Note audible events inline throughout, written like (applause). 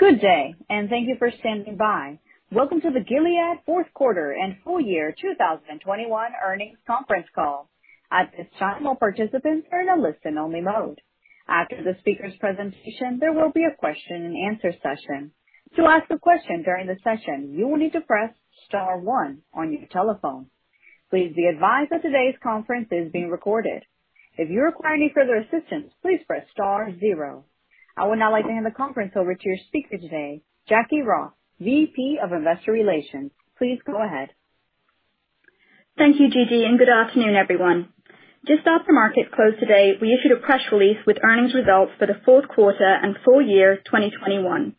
Good day, and thank you for standing by. Welcome to the Gilead fourth quarter and full year 2021 earnings conference call. At this time, all participants are in a listen-only mode. After the speaker's presentation, there will be a question-and-answer session. To ask a question during the session, you will need to press star one on your telephone. Please be advised that today's conference is being recorded. If you require any further assistance, please press star zero. I would now like to hand the conference over to your speaker today, Jacquie Ross, VP of Investor Relations. Please go ahead. Thank you, Gigi, and good afternoon, everyone. Just after market close today, we issued a press release with earnings results for the fourth quarter and full year 2021.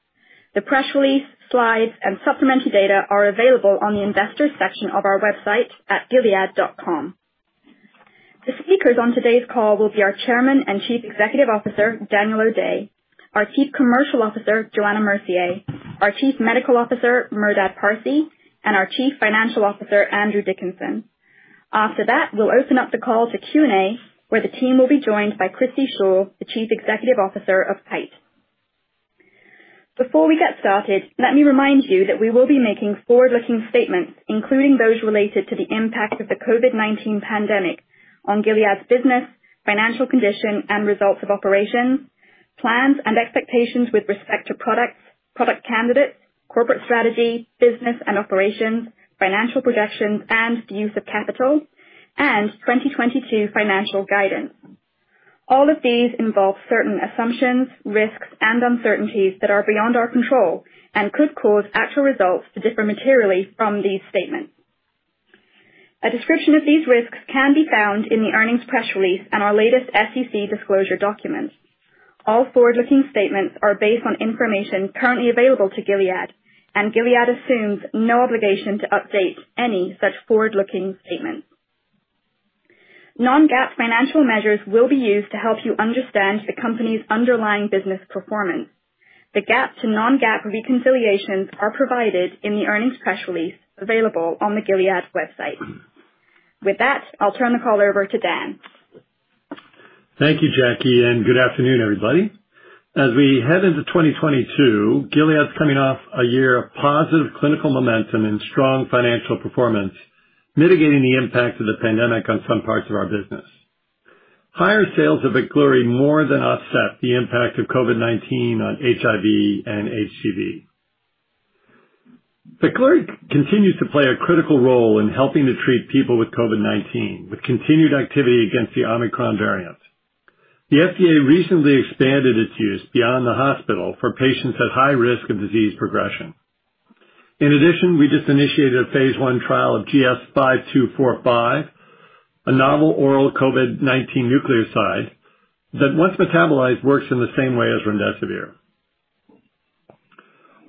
The press release, slides, and supplementary data are available on the investors section of our website at gilead.com. The speakers on today's call will be our Chairman and Chief Executive Officer, Daniel O'Day, our Chief Commercial Officer, Johanna Mercier, our Chief Medical Officer, Merdad Parsey, and our Chief Financial Officer, Andrew Dickinson. After that, we'll open up the call to Q&A, where the team will be joined by Christi Shaw, the Chief Executive Officer of Kite. Before we get started, let me remind you that we will be making forward-looking statements, including those related to the impact of the COVID-19 pandemic on Gilead's business, financial condition, and results of operations, plans and expectations with respect to products, product candidates, corporate strategy, business and operations, financial projections, and the use of capital, and 2022 financial guidance. All of these involve certain assumptions, risks, and uncertainties that are beyond our control and could cause actual results to differ materially from these statements. A description of these risks can be found in the earnings press release and our latest SEC disclosure documents. All forward-looking statements are based on information currently available to Gilead, and Gilead assumes no obligation to update any such forward-looking statements. Non-GAAP financial measures will be used to help you understand the company's underlying business performance. The GAAP to non-GAAP reconciliations are provided in the earnings press release available on the Gilead website. With that, I'll turn the call over to Dan. Thank you, Jacquie, and good afternoon, everybody. As we head into 2022, Gilead's coming off a year of positive clinical momentum and strong financial performance, mitigating the impact of the pandemic on some parts of our business. Higher sales of Veklury more than offset the impact of COVID-19 on HIV and HCV. Veklury continues to play a critical role in helping to treat people with COVID-19, with continued activity against the Omicron variant. The FDA recently expanded its use beyond the hospital for patients at high risk of disease progression. In addition, we just initiated a phase I trial of GS-5245, a novel oral COVID-19 nucleoside that once metabolized, works in the same way as remdesivir.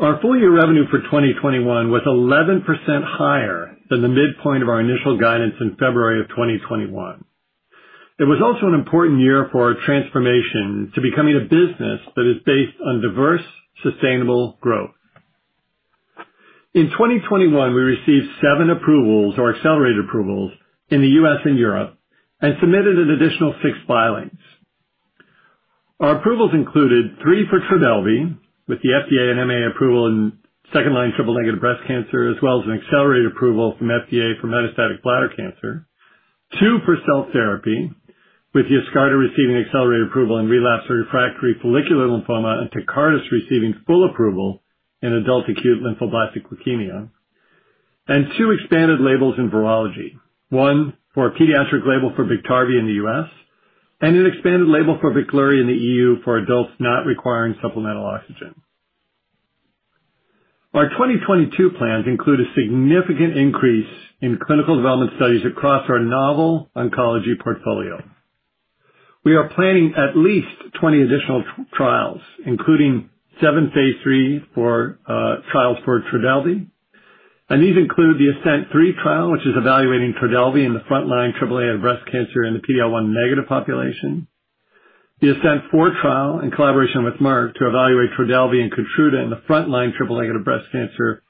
Our full year revenue for 2021 was 11% higher than the midpoint of our initial guidance in February of 2021. It was also an important year for our transformation to becoming a business that is based on diverse, sustainable growth. In 2021, we received seven approvals or accelerated approvals in the U.S. and Europe and submitted an additional six filings. Our approvals included three for Trodelvy, with the FDA and EMA approval in second-line triple-negative breast cancer, as well as an accelerated approval from FDA for metastatic bladder cancer. Two for cell therapy, with Yescarta receiving accelerated approval in relapsed or refractory follicular lymphoma and Tecartus receiving full approval in adult acute lymphoblastic leukemia. and Two expanded labels in virology. One for a pediatric label for Biktarvy in the U.S., and an expanded label for Veklury in the EU for adults not requiring supplemental oxygen. Our 2022 plans include a significant increase in clinical development studies across our novel oncology portfolio. We are planning at least 20 additional trials, including seven phase III uh, trials for Trodelvy. These include the ASCENT-3 trial, which is evaluating Trodelvy in the frontline triple-negative breast cancer in the PD-L1 negative population. The ASCENT-4 trial in collaboration with Merck to evaluate Trodelvy and Keytruda in the frontline triple-negative breast cancer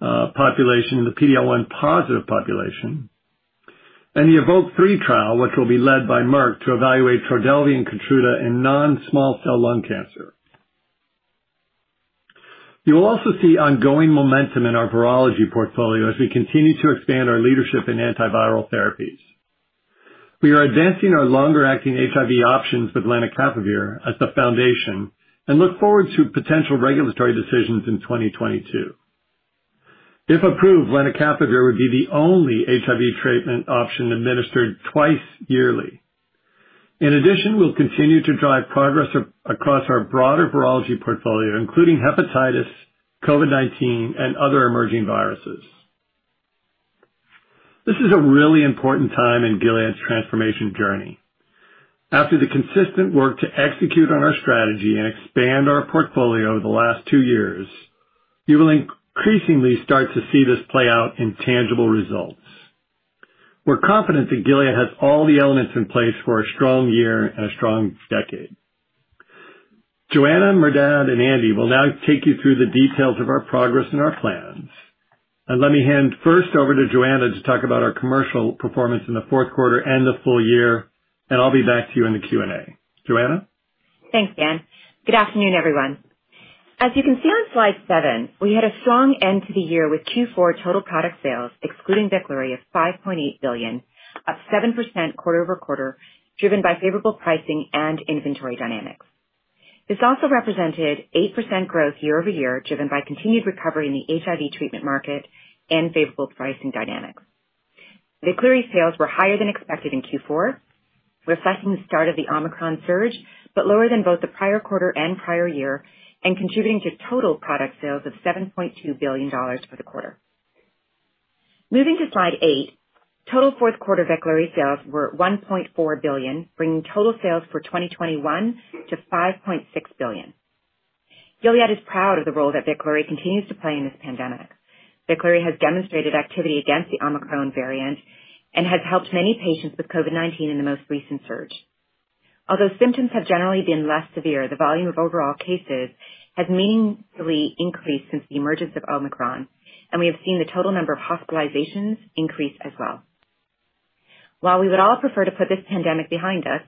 uh, population in the PD-L1 positive population. And the EVOKE-3 trial, which will be led by Merck to evaluate Trodelvy and Keytruda in non-small cell lung cancer. You will also see ongoing momentum in our virology portfolio as we continue to expand our leadership in antiviral therapies. We are advancing our longer-acting HIV options with lenacapavir as the foundation and look forward to potential regulatory decisions in 2022. If approved, lenacapavir would be the only HIV treatment option administered twice yearly. In addition, we'll continue to drive progress across our broader virology portfolio, including hepatitis, COVID-19, and other emerging viruses. This is a really important time in Gilead's transformation journey. After the consistent work to execute on our strategy and expand our portfolio over the last two years, you will increasingly start to see this play out in tangible results. We're confident that Gilead has all the elements in place for a strong year and a strong decade. Johanna, Merdad, and Andy will now take you through the details of our progress and our plans. And let me hand first over to Johanna to talk about our commercial performance in the fourth quarter and the full year, and I'll be back to you in the Q&A. Johanna? Thanks, Dan. Good afternoon, everyone. As you can see on slide seven, we had a strong end to the year with Q4 total product sales, excluding Veklury, of 5.8 billion, up 7% quarter-over-quarter, driven by favorable pricing and inventory dynamics. This also represented 8% growth year-over-year, driven by continued recovery in the HIV treatment market and favorable pricing dynamics. Veklury sales were higher than expected in Q4, reflecting the start of the Omicron surge, but lower than both the prior quarter and prior year, and contributing to total product sales of $7.2 billion for the quarter. Moving to slide eight, total fourth quarter Veklury sales were 1.4 billion, bringing total sales for 2021 to 5.6 billion. Gilead is proud of the role that Veklury continues to play in this pandemic. Veklury has demonstrated activity against the Omicron variant and has helped many patients with COVID-19 in the most recent surge. Although symptoms have generally been less severe, the volume of overall cases has meaningfully increased since the emergence of Omicron, and we have seen the total number of hospitalizations increase as well. While we would all prefer to put this pandemic behind us,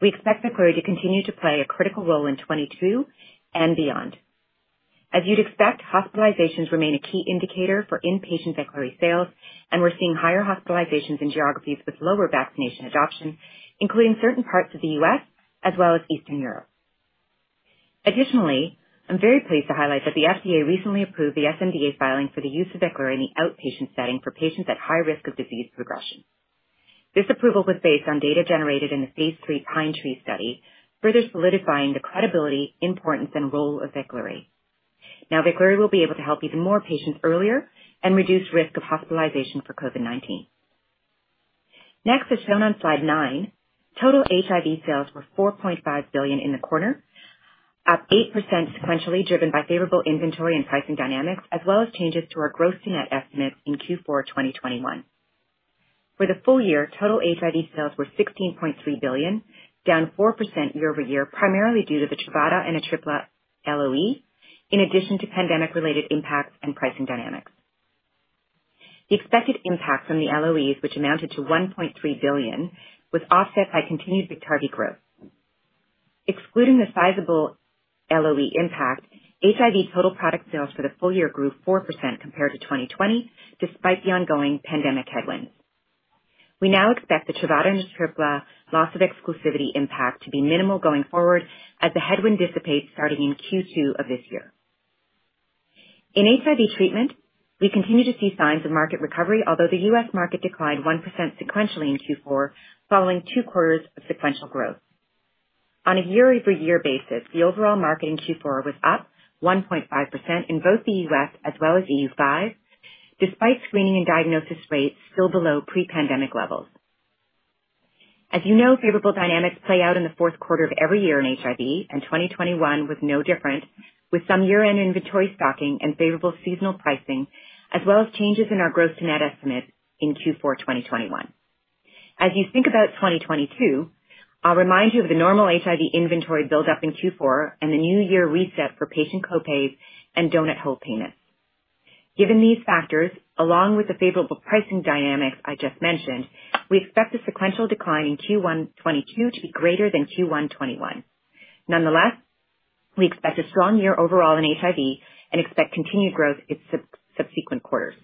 we expect Veklury to continue to play a critical role in 2022 and beyond. As you'd expect, hospitalizations remain a key indicator for inpatient Veklury sales, and we're seeing higher hospitalizations in geographies with lower vaccination adoption, including certain parts of the U.S. as well as Eastern Europe. Additionally, I'm very pleased to highlight that the FDA recently approved the sNDA filing for the use of Veklury in the outpatient setting for patients at high risk of disease progression. This approval was based on data generated in the phase III PINETREE study, further solidifying the credibility, importance, and role of Veklury. Now, Veklury will be able to help even more patients earlier and reduce risk of hospitalization for COVID-19. Next, as shown on slide nine, total HIV sales were 4.5 billion in the quarter, up 8% sequentially, driven by favorable inventory and pricing dynamics, as well as changes to our gross to net estimates in Q4 2021. For the full year, total HIV sales were 16.3 billion, down 4% year-over-year, primarily due to the Truvada and Atripla LOE, in addition to pandemic-related impacts and pricing dynamics. The expected impact from the LOEs, which amounted to $1.3 billion, was offset by continued Biktarvy growth. Excluding the sizable LOE impact, HIV total product sales for the full year grew 4% compared to 2020, despite the ongoing pandemic headwinds. We now expect the Truvada and Atripla loss of exclusivity impact to be minimal going forward as the headwind dissipates starting in Q2 of this year. In HIV treatment, we continue to see signs of market recovery, although the U.S. market declined 1% sequentially in Q4, following two quarters of sequential growth. On a year-over-year basis, the overall market in Q4 was up 1.5% in both the U.S. as well as EU5, despite screening and diagnosis rates still below pre-pandemic levels. As you know, favorable dynamics play out in the fourth quarter of every year in HIV, and 2021 was no different, with some year-end inventory stocking and favorable seasonal pricing, as well as changes in our gross to net estimate in Q4 2021. As you think about 2022, I'll remind you of the normal HIV inventory buildup in Q4 and the new year reset for patient co-pays and donut hole payments. Given these factors, along with the favorable pricing dynamics I just mentioned, we expect the sequential decline in Q1 2022 to be greater than Q1 2021. Nonetheless, we expect a strong year overall in HIV and expect continued growth in subsequent quarters.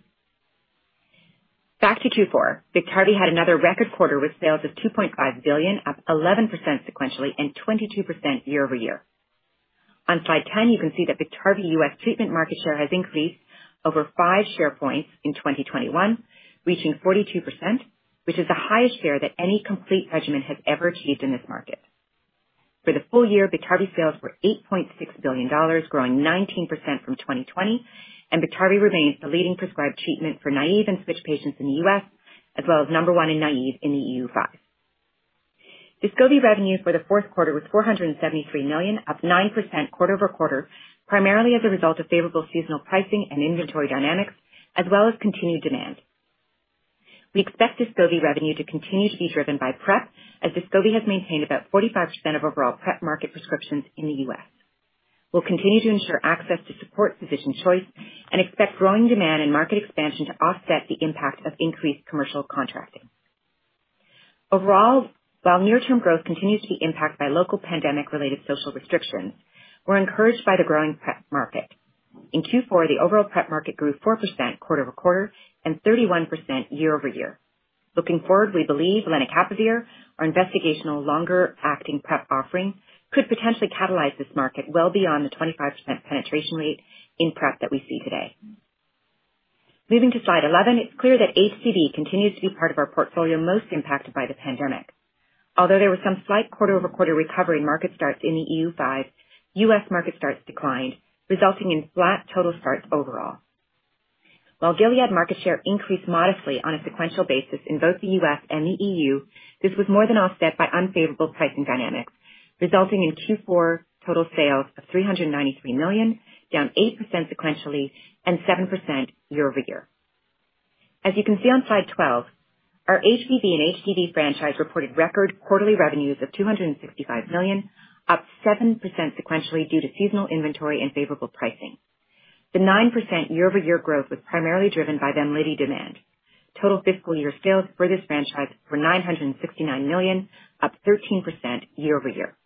Back to Q4. Biktarvy had another record quarter with sales of 2.5 billion, up 11% sequentially and 22% year-over-year. On slide 10, you can see that Biktarvy U.S. treatment market share has increased over 5 share points in 2021, reaching 42%, which is the highest share that any complete regimen has ever achieved in this market. For the full year, Biktarvy sales were $8.6 billion, growing 19% from 2020, and Biktarvy remains the leading prescribed treatment for naive and switch patients in the U.S., as well as number one in naive in the EU5. Descovy revenue for the fourth quarter was 473 million, up 9% quarter-over-quarter, primarily as a result of favorable seasonal pricing and inventory dynamics, as well as continued demand. We expect Descovy revenue to continue to be driven by PrEP, as Descovy has maintained about 45% of overall PrEP market prescriptions in the U.S. We'll continue to ensure access to support physician choice and expect growing demand and market expansion to offset the impact of increased commercial contracting. Overall, while near-term growth continues to be impacted by local pandemic-related social restrictions, we're encouraged by the growing PrEP market. In Q4, the overall PrEP market grew 4% quarter-over-quarter and 31% year-over-year. Looking forward, we believe lenacapavir, our investigational longer-acting PrEP offering, could potentially catalyze this market well beyond the 25% penetration rate in PrEP that we see today. Moving to slide 11, it's clear that HCV continues to be part of our portfolio most impacted by the pandemic. Although there was some slight quarter-over-quarter recovery in market starts in the EU5, U.S. market starts declined, resulting in flat total starts overall. While Gilead market share increased modestly on a sequential basis in both the U.S. and the EU, this was more than offset by unfavorable pricing dynamics, resulting in Q4 total sales of 393 million, down 8% sequentially and 7% year-over-year. As you can see on slide 12, our HBV and HDV franchise reported record quarterly revenues of $265 million, up 7% sequentially due to seasonal inventory and favorable pricing. The 9% year-over-year growth was primarily driven by Vemlidy demand. Total fiscal year sales for this franchise were 969 million, up 13% year-over-year.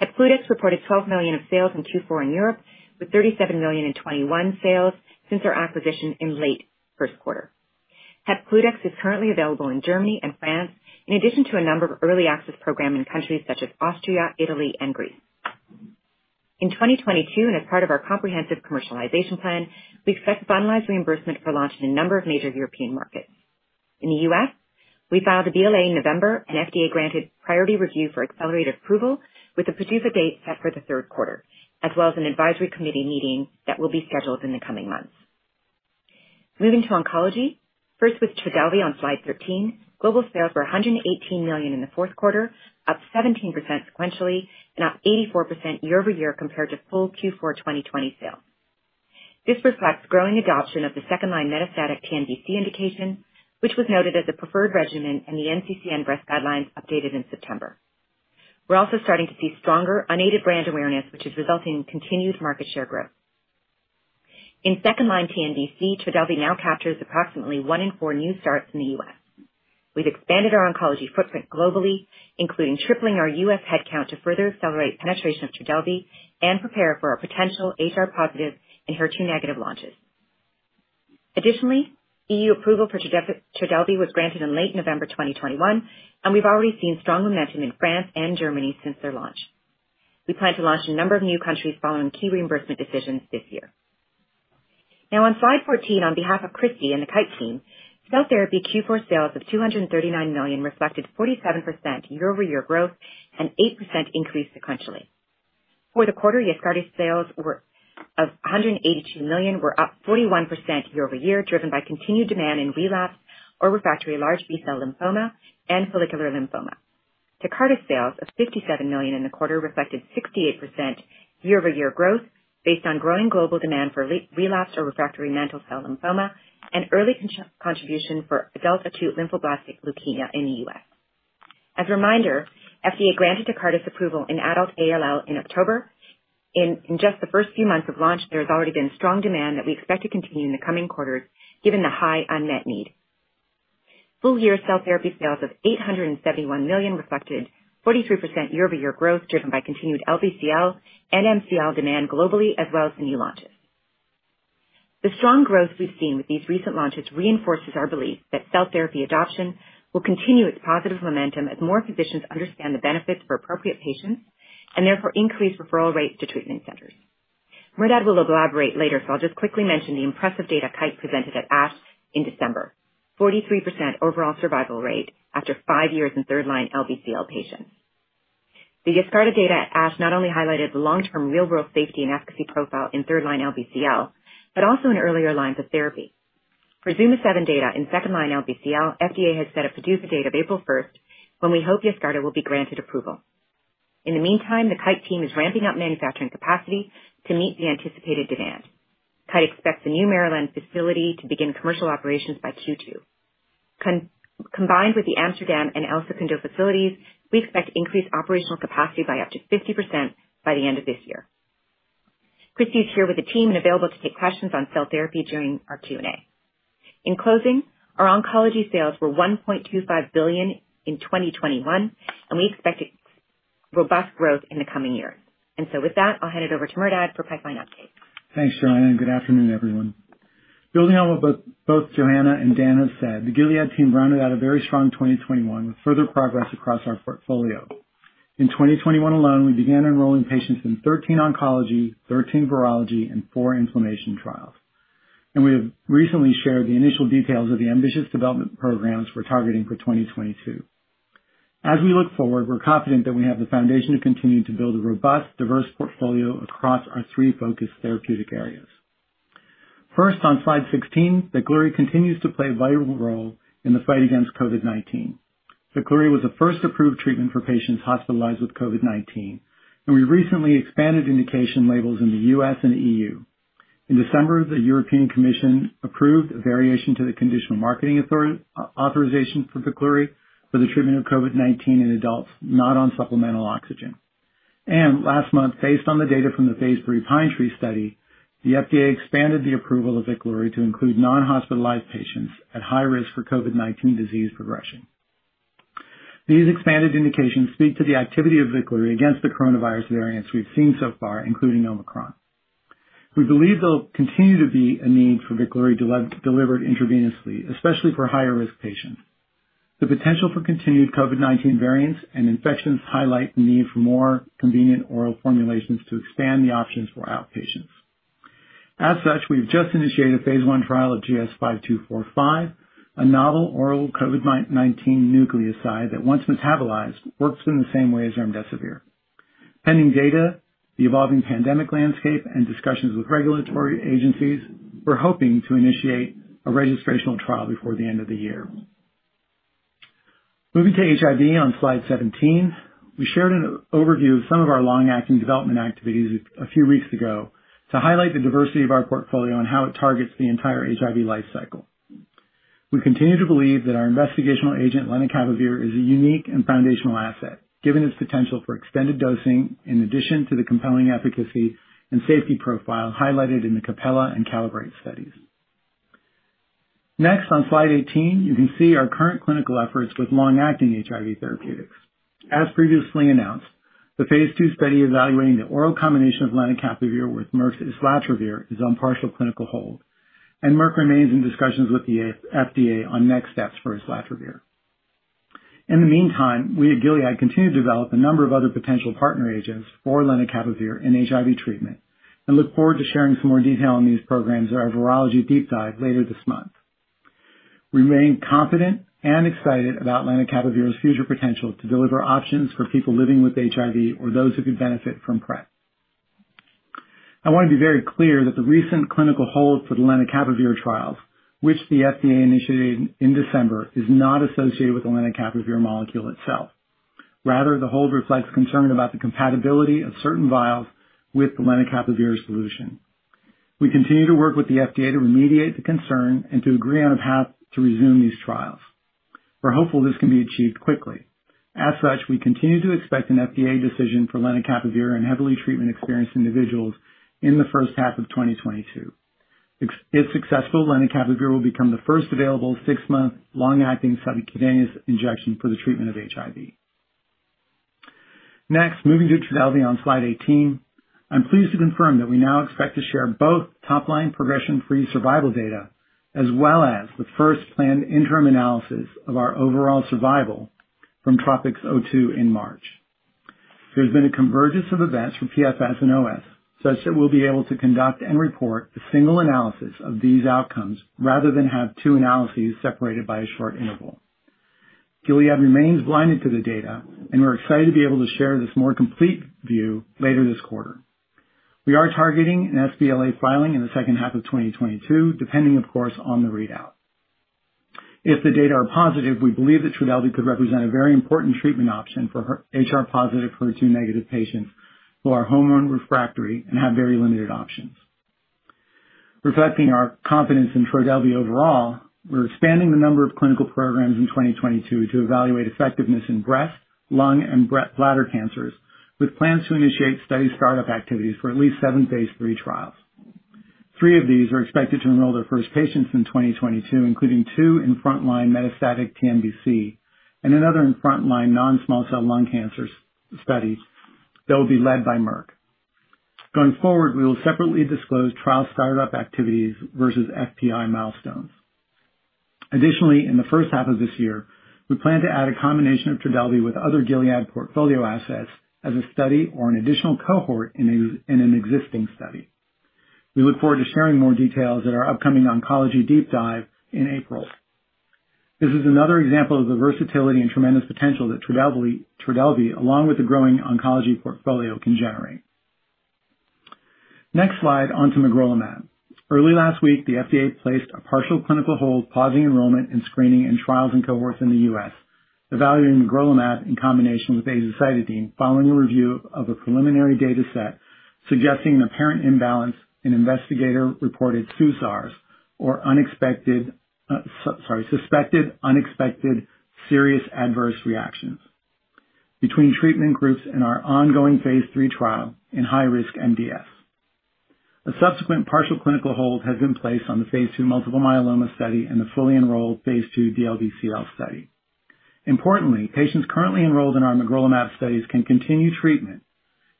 Hepcludex reported 12 million of sales in Q4 in Europe, with 37 million in 2021 sales since our acquisition in late first quarter. Hepcludex is currently available in Germany and France, in addition to a number of early access programs in countries such as Austria, Italy, and Greece. In 2022, and as part of our comprehensive commercialization plan, we expect to finalize reimbursement for launch in a number of major European markets. In the U.S., we filed a BLA in November, and FDA granted priority review for accelerated approval with a PDUFA date set for the third quarter, as well as an advisory committee meeting that will be scheduled in the coming months. Moving to oncology. First with Trodelvy on slide 13. Global sales were $118 million in the fourth quarter, up 17% sequentially and up 84% year-over-year compared to full Q4 2020 sales. This reflects growing adoption of the second-line metastatic TNBC indication, which was noted as a preferred regimen in the NCCN breast guidelines updated in September. We're also starting to see stronger unaided brand awareness, which is resulting in continued market share growth. In second-line TNBC, Trodelvy now captures approximately one in four new starts in the U.S. We've expanded our oncology footprint globally, including tripling our U.S. headcount to further accelerate penetration of Trodelvy and prepare for our potential HR-positive and HER2-negative launches. Additionally, EU approval for Trodelvy was granted in late November 2021, and we've already seen strong momentum in France and Germany since their launch. We plan to launch a number of new countries following key reimbursement decisions this year. Now on slide 14, on behalf of Christi and the Kite team, cell therapy Q4 sales of 239 million reflected 47% year-over-year growth and 8% increase sequentially. For the quarter, Yescarta sales of 182 million were up 41% year-over-year, driven by continued demand in relapsed or refractory large B-cell lymphoma and follicular lymphoma. Tecartus sales of 57 million in the quarter reflected 68% year-over-year growth based on growing global demand for relapsed or refractory mantle cell lymphoma and early contribution for adult acute lymphoblastic leukemia in the U.S. As a reminder, FDA granted Tecartus approval in adult ALL in October. In just the first few months of launch, there has already been strong demand that we expect to continue in the coming quarters given the high unmet need. Full year cell therapy sales of 871 million reflected 43% year-over-year growth driven by continued LBCL and MCL demand globally, as well as the new launches. The strong growth we've seen with these recent launches reinforces our belief that cell therapy adoption will continue its positive momentum as more physicians understand the benefits for appropriate patients and therefore increase referral rates to treatment centers. Merdad will elaborate later, so I'll just quickly mention the impressive data Kite presented at ASH in December. 43% overall survival rate after five years in third-line LBCL patients. The Yescarta data at ASH not only highlighted the long-term real-world safety and efficacy profile in third-line LBCL, but also in earlier lines of therapy. For ZUMA-7 data in second-line LBCL, FDA has set a PDUFA date of April 1st, when we hope Yescarta will be granted approval. In the meantime, the Kite team is ramping up manufacturing capacity to meet the anticipated demand. Kite expects the new Maryland facility to begin commercial operations by Q2. Combined with the Amsterdam and El Segundo facilities, we expect increased operational capacity by up to 50% by the end of this year. Christi is here with the team and available to take questions on cell therapy during our Q&A. In closing, our oncology sales were 1.25 billion in 2021, and we expect robust growth in the coming years. And so with that, I'll hand it over to Merdad for pipeline updates. Thanks, Johanna, and good afternoon, everyone. Building on what both Johanna and Dan have said, the Gilead team rounded out a very strong 2021 with further progress across our portfolio. In 2021 alone, we began enrolling patients in 13 oncology, 13 virology, and four inflammation trials. And we have recently shared the initial details of the ambitious development programs we're targeting for 2022. As we look forward, we're confident that we have the foundation to continue to build a robust, diverse portfolio across our three focused therapeutic areas. First, on slide 16, Veklury continues to play a vital role in the fight against COVID-19. Veklury was the first approved treatment for patients hospitalized with COVID-19, and we recently expanded indication labels in the U.S. and EU. In December, the European Commission approved a variation to the conditional marketing authorization for Veklury for the treatment of COVID-19 in adults not on supplemental oxygen. And last month, based on the data from the phase III PINETREE study, the FDA expanded the approval of Veklury to include non-hospitalized patients at high risk for COVID-19 disease progression. These expanded indications speak to the activity of Veklury against the coronavirus variants we've seen so far, including Omicron. We believe there'll continue to be a need for Veklury delivered intravenously, especially for higher risk patients. The potential for continued COVID-19 variants and infections highlight the need for more convenient oral formulations to expand the options for outpatients. As such, we've just initiated a phase I trial of GS-5245, a novel oral COVID-19 nucleoside that once metabolized, works in the same way as remdesivir. Pending data, the evolving pandemic landscape, and discussions with regulatory agencies, we're hoping to initiate a registrational trial before the end of the year. Moving to HIV on slide 17. We shared an overview of some of our long-acting development activities a few weeks ago to highlight the diversity of our portfolio and how it targets the entire HIV life cycle. We continue to believe that our investigational agent, lenacapavir, is a unique and foundational asset, given its potential for extended dosing in addition to the compelling efficacy and safety profile highlighted in the CAPELLA and CALIBRATE studies. Next, on slide 18, you can see our current clinical efforts with long-acting HIV therapeutics. As previously announced, the phase II study evaluating the oral combination of lenacapavir with Merck's islatravir is on partial clinical hold, and Merck remains in discussions with the FDA on next steps for islatravir. In the meantime, we at Gilead continue to develop a number of other potential partner agents for lenacapavir in HIV treatment and look forward to sharing some more detail on these programs at our virology deep dive later this month. We remain confident and excited about lenacapavir's future potential to deliver options for people living with HIV or those who could benefit from PrEP. I want to be very clear that the recent clinical hold for the lenacapavir trials, which the FDA initiated in December, is not associated with the lenacapavir molecule itself. Rather, the hold reflects concern about the compatibility of certain vials with the lenacapavir solution. We continue to work with the FDA to remediate the concern and to agree on a path to resume these trials. We're hopeful this can be achieved quickly. As such, we continue to expect an FDA decision for lenacapavir in heavily treatment-experienced individuals in the first half of 2022. If successful, lenacapavir will become the first available six-month long-acting subcutaneous injection for the treatment of HIV. Next, moving to Trodelvy on slide 18. I'm pleased to confirm that we now expect to share both top-line progression-free survival data as well as the first planned interim analysis of our overall survival from TROPiCS-02 in March. There's been a convergence of events for PFS and OS, such that we'll be able to conduct and report a single analysis of these outcomes rather than have two analyses separated by a short interval. Gilead remains blinded to the data, and we're excited to be able to share this more complete view later this quarter. We are targeting an sBLA filing in the second half of 2022, depending, of course, on the readout. If the data are positive, we believe that Trodelvy could represent a very important treatment option for HR-positive, HER2-negative patients who are hormone refractory and have very limited options. Reflecting our confidence in Trodelvy overall, we're expanding the number of clinical programs in 2022 to evaluate effectiveness in breast, lung, and bladder cancers, with plans to initiate study startup activities for at least seven phase III trials. Three of these are expected to enroll their first patients in 2022, including two in frontline metastatic TNBC and another in frontline non-small cell lung cancer studies that will be led by Merck. Going forward, we will separately disclose trial startup activities versus FPI milestones. Additionally, in the first half of this year, we plan to add a combination of Trodelvy with other Gilead portfolio assets as a study or an additional cohort in an existing study. We look forward to sharing more details at our upcoming oncology deep dive in April. This is another example of the versatility and tremendous potential that Trodelvy, along with the growing oncology portfolio, can generate. Next slide, on to magrolimab. Early last week, the FDA placed a partial clinical hold, pausing enrollment and screening in trials and cohorts in the U.S., evaluating magrolimab in combination with azacitidine following a review of a preliminary data set suggesting an apparent imbalance in investigator-reported SUSARs or unexpected uh sorry suspected unexpected serious adverse reactions between treatment groups in our ongoing phase III trial in high-risk MDS. A subsequent partial clinical hold has been placed on the phase II multiple myeloma study and the fully enrolled phase II DLBCL study. Importantly, patients currently enrolled in our magrolimab studies can continue treatment,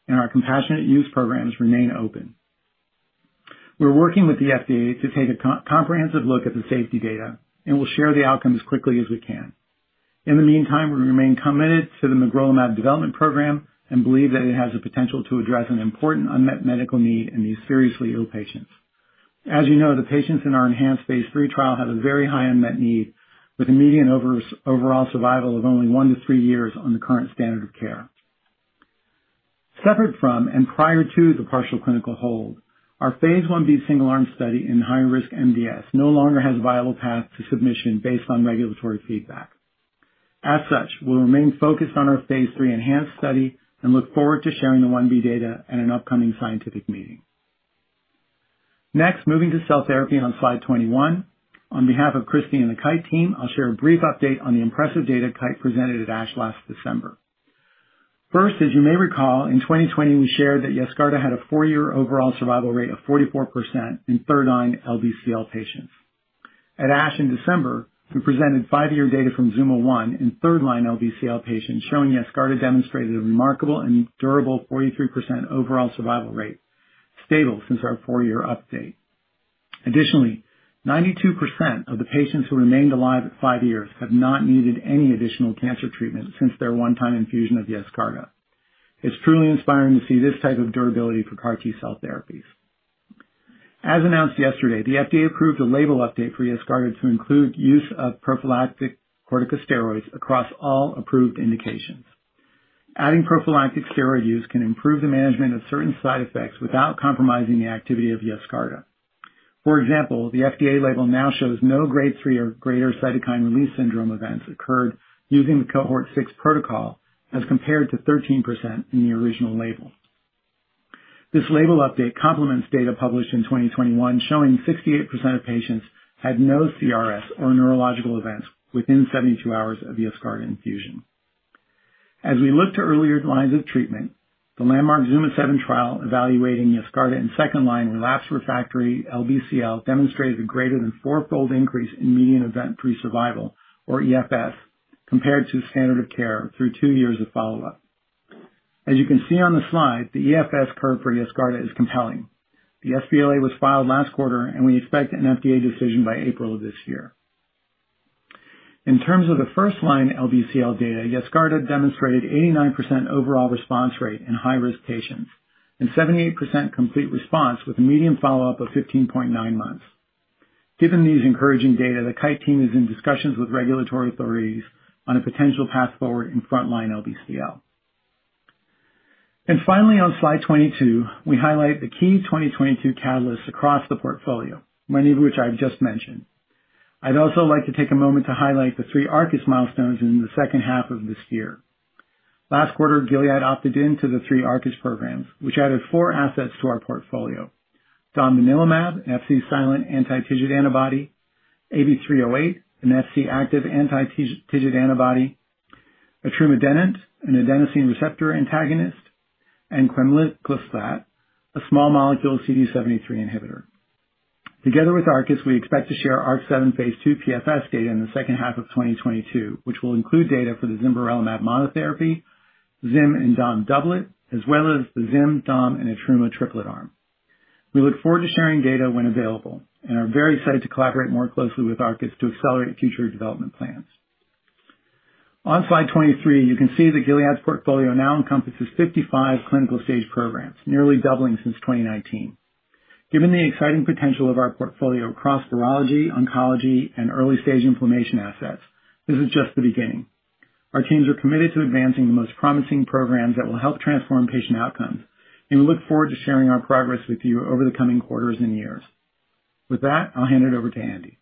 and our compassionate use programs remain open. We're working with the FDA to take a comprehensive look at the safety data, and we'll share the outcome as quickly as we can. In the meantime, we remain committed to the magrolimab development program and believe that it has the potential to address an important unmet medical need in these seriously ill patients. As you know, the patients in our ENHANCE phase III trial have a very high unmet need, with a median overall survival of only one to three years on the current standard of care. Separate from and prior to the partial clinical hold, our phase I-B single-arm study in high-risk MDS no longer has a viable path to submission based on regulatory feedback. As such, we'll remain focused on our phase III ENHANCE study and look forward to sharing the I-B data at an upcoming scientific meeting. Next, moving to cell therapy on slide 21. On behalf of Christi and the Kite team, I'll share a brief update on the impressive data Kite presented at ASH last December. First, as you may recall, in 2020, we shared that Yescarta had a four-year overall survival rate of 44% in third-line LBCL patients. At ASH in December, we presented five-year data from ZUMA-1 in third-line LBCL patients, showing Yescarta demonstrated a remarkable and durable 43% overall survival rate, stable since our four-year update. Additionally, 92% of the patients who remained alive at five years have not needed any additional cancer treatment since their one-time infusion of Yescarta. It's truly inspiring to see this type of durability for CAR T-cell therapies. As announced yesterday, the FDA approved a label update for Yescarta to include use of prophylactic corticosteroids across all approved indications. Adding prophylactic steroid use can improve the management of certain side effects without compromising the activity of Yescarta. For example, the FDA label now shows no grade 3 or greater cytokine release syndrome events occurred using the cohort 6 protocol, as compared to 13% in the original label. This label update complements data published in 2021, showing 68% of patients had no CRS or neurological events within 72 hours of Yescarta infusion. As we look to earlier lines of treatment, the landmark ZUMA-7 trial evaluating Yescarta in second-line relapsed refractory LBCL demonstrated a greater than four-fold increase in median event-free survival, or EFS, compared to standard of care through two years of follow-up. As you can see on the slide, the EFS curve for Yescarta is compelling. The sBLA was filed last quarter, and we expect an FDA decision by April of this year. In terms of the first-line LBCL data, Yescarta demonstrated 89% overall response rate in high-risk patients and 78% complete response with a median follow-up of 15.9 months. Given these encouraging data, the Kite team is in discussions with regulatory authorities on a potential path forward in frontline LBCL. And finally, on slide 22, we highlight the key 2022 catalysts across the portfolio, many of which I've just mentioned. I'd also like to take a moment to highlight the three Arcus milestones in the second half of this year. Last quarter, Gilead opted into the three Arcus programs, which added four assets to our portfolio. Domvanalimab, an Fc-silent anti-TIGIT antibody, AB308, an Fc-active anti-TIGIT antibody, etrumadenant, an adenosine receptor antagonist, and quemliclustat, a small molecule CD73 inhibitor. Together with Arcus, we expect to share ARC-7 phase II PFS data in the second half of 2022, which will include data for the zimberelimab monotherapy, Zim and Dom doublet, as well as the Zim, Dom, and etruma triplet arm. We look forward to sharing data when available and are very excited to collaborate more closely with Arcus to accelerate future development plans. On slide 23, you can see that Gilead's portfolio now encompasses 55 clinical stage programs, nearly doubling since 2019. Given the exciting potential of our portfolio across virology, oncology, and early-stage inflammation assets, this is just the beginning. Our teams are committed to advancing the most promising programs that will help transform patient outcomes, and we look forward to sharing our progress with you over the coming quarters and years. With that, I'll hand it over to Andy.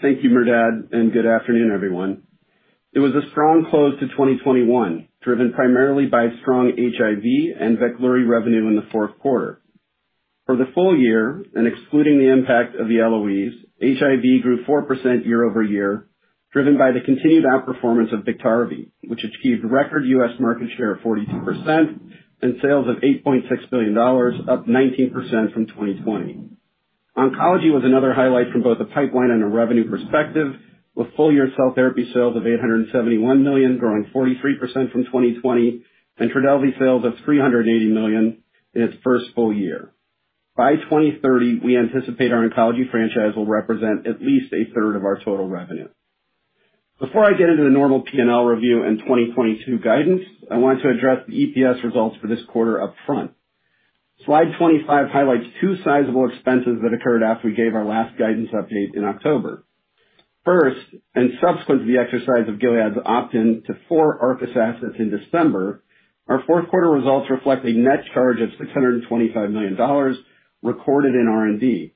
Thank you, Merdad, and good afternoon, everyone. It was a strong close to 2021, driven primarily by strong HIV and Veklury revenue in the fourth quarter. For the full year, and excluding the impact of the LOEs, HIV grew 4% year-over-year, driven by the continued outperformance of Biktarvy, which achieved record U.S. market share of 42% and sales of $8.6 billion, up 19% from 2020. Oncology was another highlight from both a pipeline and a revenue perspective, with full-year cell therapy sales of 871 million, growing 43% from 2020, and Trodelvy sales of 380 million in its first full year. By 2030, we anticipate our oncology franchise will represent at least a third of our total revenue. Before I get into the normal P&L review and 2022 guidance, I want to address the EPS results for this quarter up front. Slide 25 highlights two sizable expenses that occurred after we gave our last guidance update in October. First, and subsequent to the exercise of Gilead's opt-in to four Arcus assets in December, our fourth quarter results reflect a net charge of $625 million recorded in R&D.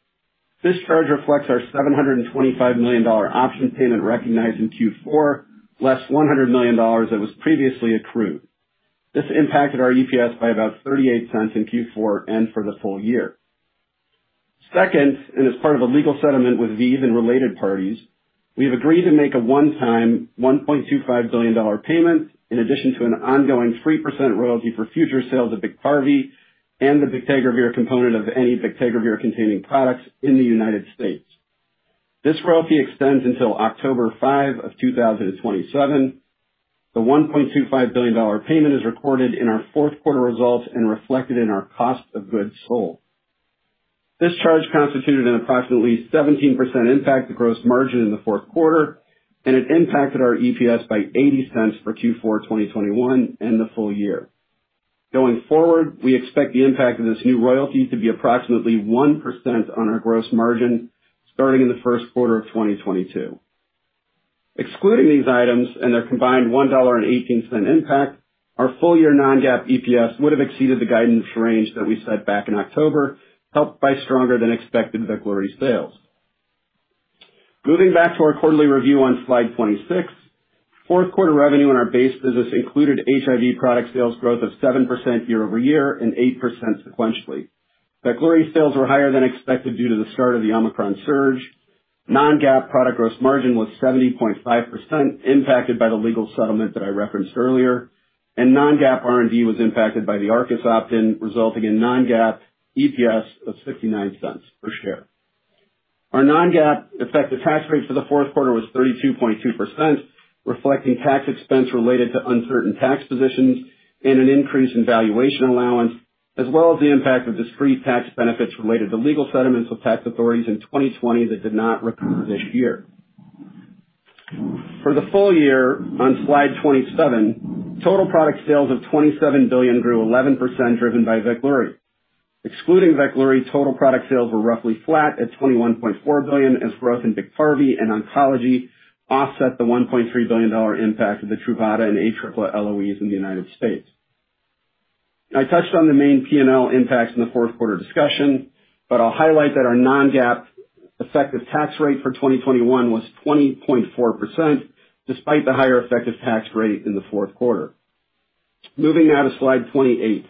This charge reflects our $725 million option payment recognized in Q4, less $100 million that was previously accrued. This impacted our EPS by about $0.38 in Q4 and for the full year. Second, and as part of a legal settlement with ViiV and related parties, we have agreed to make a one-time $1.25 billion payment in addition to an ongoing 3% royalty for future sales of Biktarvy and the bictegravir component of any bictegravir-containing products in the United States. This royalty extends until October 5, of 2027. The $1.25 billion payment is recorded in our fourth quarter results and reflected in our cost of goods sold. This charge constituted an approximately 17% impact to gross margin in the fourth quarter, and it impacted our EPS by $0.80 for Q4 2021 and the full year. Going forward, we expect the impact of this new royalty to be approximately 1% on our gross margin starting in the first quarter of 2022. Excluding these items and their combined $1.18 impact, our full-year non-GAAP EPS would have exceeded the guidance range that we set back in October, helped by stronger than expected Veklury sales. Moving back to our quarterly review on slide 26. Fourth quarter revenue in our base business included HIV product sales growth of 7% year-over-year and 8% sequentially. Veklury sales were higher than expected due to the start of the Omicron surge. Non-GAAP product gross margin was 70.5%, impacted by the legal settlement that I referenced earlier, and non-GAAP R&D was impacted by the Arcus opt-in, resulting in non-GAAP EPS of $0.69 per share. Our non-GAAP effective tax rate for the fourth quarter was 32.2%, reflecting tax expense related to uncertain tax positions and an increase in valuation allowance, as well as the impact of discrete tax benefits related to legal settlements with tax authorities in 2020 that did not recur this year. For the full year, on slide 27, total product sales of 27 billion grew 11%, driven by VEKLURY. Excluding VEKLURY, total product sales were roughly flat at 21.4 billion as growth in BIKTARVY and oncology offset the $1.3 billion impact of the Truvada and ATRIPLA LOEs in the United States. I touched on the main P&L impacts in the fourth quarter discussion, but I'll highlight that our non-GAAP effective tax rate for 2021 was 20.4%, despite the higher effective tax rate in the fourth quarter. Moving now to slide 28.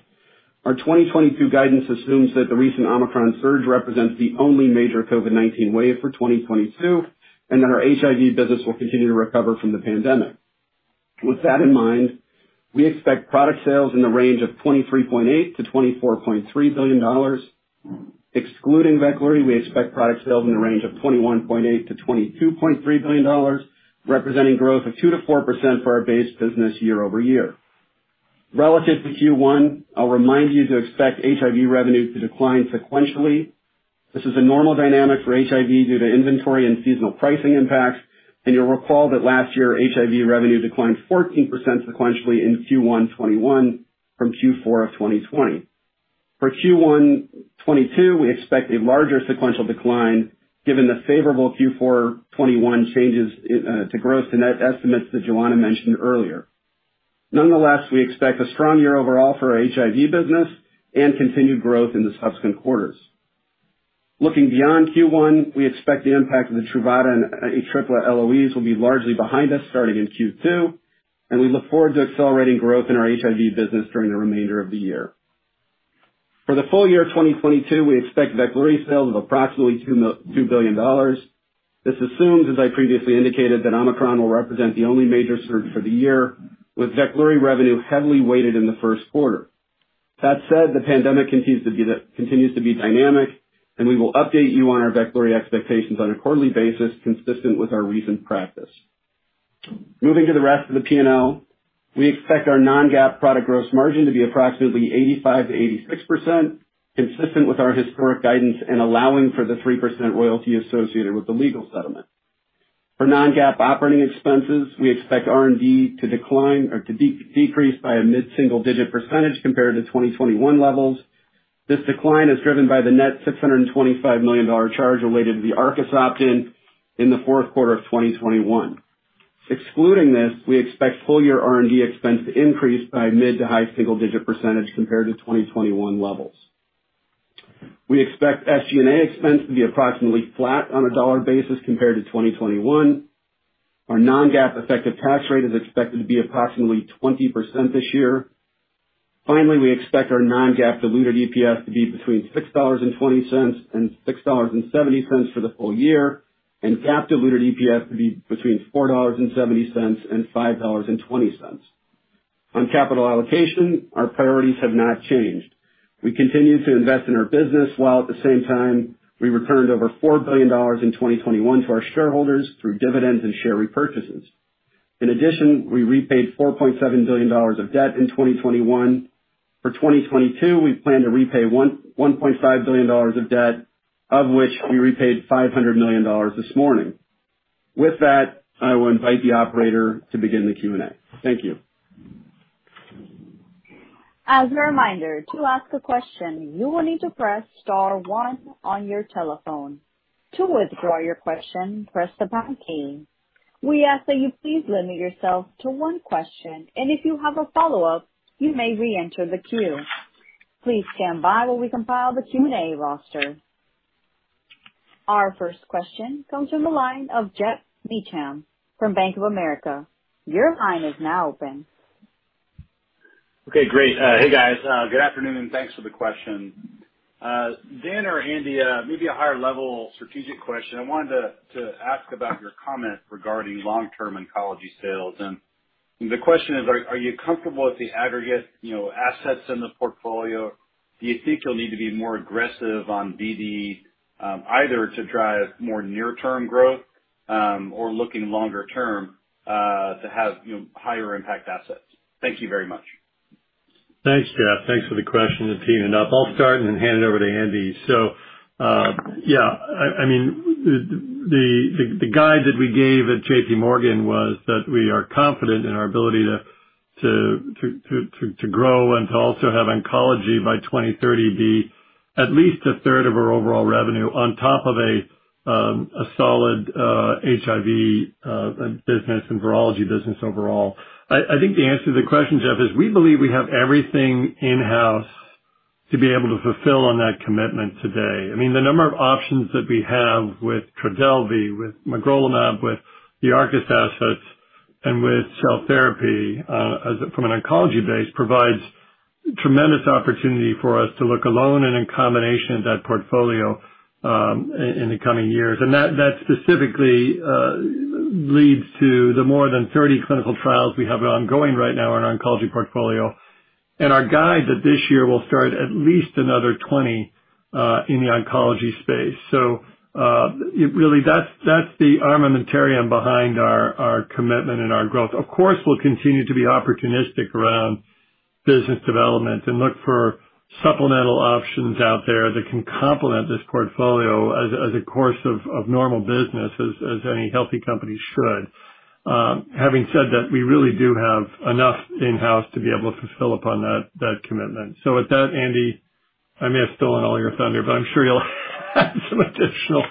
Our 2022 guidance assumes that the recent Omicron surge represents the only major COVID-19 wave for 2022, and that our HIV business will continue to recover from the pandemic. With that in mind, we expect product sales in the range of $23.8 billion-$24.3 billion. Excluding VEKLURY, we expect product sales in the range of $21.8 billion-$22.3 billion, representing growth of 2%-4% for our base business year-over-year. Relative to Q1, I'll remind you to expect HIV revenue to decline sequentially. This is a normal dynamic for HIV due to inventory and seasonal pricing impacts, and you'll recall that last year, HIV revenue declined 14% sequentially in Q1 2021 from Q4 of 2020. For Q1 2022, we expect a larger sequential decline given the favorable Q4 2021 changes uh, to gross to net estimates that Johanna mentioned earlier. Nonetheless, we expect a strong year overall for our HIV business and continued growth in the subsequent quarters. Looking beyond Q1, we expect the impact of the Truvada and ATRIPLA LOEs will be largely behind us starting in Q2, and we look forward to accelerating growth in our HIV business during the remainder of the year. For the full year 2022, we expect VEKLURY sales of approximately $2 billion. This assumes, as I previously indicated, that Omicron will represent the only major surge for the year, with VEKLURY revenue heavily weighted in the first quarter. That said, the pandemic continues to be dynamic, and we will update you on our VEKLURY expectations on a quarterly basis consistent with our recent practice. Moving to the rest of the P&L, we expect our non-GAAP product gross margin to be approximately 85%-86%, consistent with our historic guidance and allowing for the 3% royalty associated with the legal settlement. For non-GAAP operating expenses, we expect R&D to decline or to decrease by a mid-single-digit percentage compared to 2021 levels. This decline is driven by the net $625 million charge related to the Arcus opt-in in the fourth quarter of 2021. Excluding this, we expect full year R&D expense to increase by mid- to high-single-digit percentage compared to 2021 levels. We expect SG&A expense to be approximately flat on a dollar basis compared to 2021. Our non-GAAP effective tax rate is expected to be approximately 20% this year. Finally, we expect our non-GAAP diluted EPS to be between $6.20 and $6.70 for the full year, and GAAP diluted EPS to be between $4.70 and $5.20. On capital allocation, our priorities have not changed. We continue to invest in our business, while at the same time we returned over $4 billion in 2021 to our shareholders through dividends and share repurchases. In addition, we repaid $4.7 billion of debt in 2021. For 2022, we plan to repay $1.5 billion of debt, of which we repaid $500 million this morning. With that, I will invite the operator to begin the Q&A. Thank you. As a reminder, to ask a question, you will need to press star one on your telephone. To withdraw your question, press the pound key. We ask that you please limit yourself to one question, and if you have a follow-up, you may reenter the queue. Please stand by while we compile the Q&A roster. Our first question comes from the line of Geoff Meacham from Bank of America. Your line is now open. Okay, great. Uh, hey, guys. Uh, good afternoon, and thanks for the question. Uh, Dan or Andy, maybe a higher level strategic question. I wanted to to ask about your comment regarding long-term oncology sales. The question is, are you comfortable with the aggregate, you know, assets in the portfolio? Do you think you'll need to be more aggressive on BD, either to drive more near-term growth, um or looking longer term, uh to have, you know, higher impact assets? Thank you very much. Thanks, Geoff. Thanks for the question and teeing it up. I'll start and then hand it over to Andy. So uh yeah, I mean, the the the guide that we gave at JPMorgan was that we are confident in our ability to to to to to grow and to also have oncology by 2030 be at least a third of our overall revenue on top of a um a solid uh HIV uh, business and virology business overall. I think the answer to the question, Geoff, is we believe we have everything in-house to be able to fulfill on that commitment today. I mean, the number of options that we have with Trodelvy, with magrolimab, with the Arcus assets, and with cell therapy uh as from an oncology base provides tremendous opportunity for us to look alone and in combination at that portfolio in the coming years. And that specifically leads to the more than 30 clinical trials we have ongoing right now in our oncology portfolio. And our guide that this year will start at least another 20 in the oncology space. So uh really that's that's the armamentarium behind our our commitment and our growth. Of course, we'll continue to be opportunistic around business development and look for supplemental options out there that can complement this portfolio as as a course of normal business as, as any healthy company should. Um, having said that, we really do have enough in-house to be able to fulfill upon that commitment. So with that, Andy, I may have stolen all your thunder, but I'm sure you'll (laughs) add some additional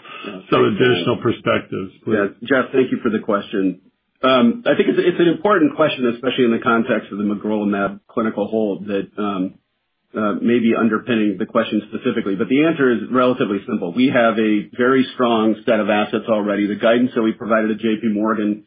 some additional perspectives. Yeah. Geoff, thank you for the question. Um, I think it's an important question, especially in the context of the magrolimab clinical hold that um, uh, may be underpinning the question specifically. But the answer is relatively simple. We have a very strong set of assets already. The guidance that we provided at JPMorgan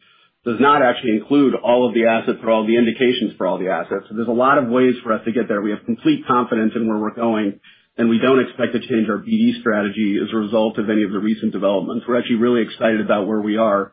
does not actually include all of the assets or all the indications for all the assets. There's a lot of ways for us to get there. We have complete confidence in where we're going, and we don't expect to change our BD strategy as a result of any of the recent developments. We're actually really excited about where we are.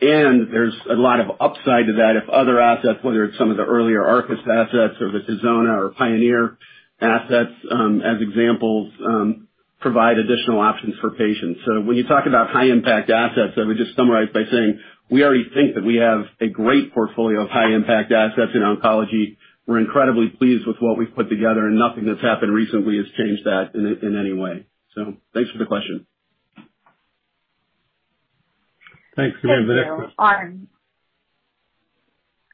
And there's a lot of upside to that if other assets, whether it's some of the earlier Arcus assets or the Tizona or Pionyr assets, um, as examples, um, provide additional options for patients. So when you talk about high impact assets, I would just summarize by saying we already think that we have a great portfolio of high impact assets in oncology. We're incredibly pleased with what we've put together, and nothing that's happened recently has changed that in any way. So thanks for the question. Thanks. Can we have the next question?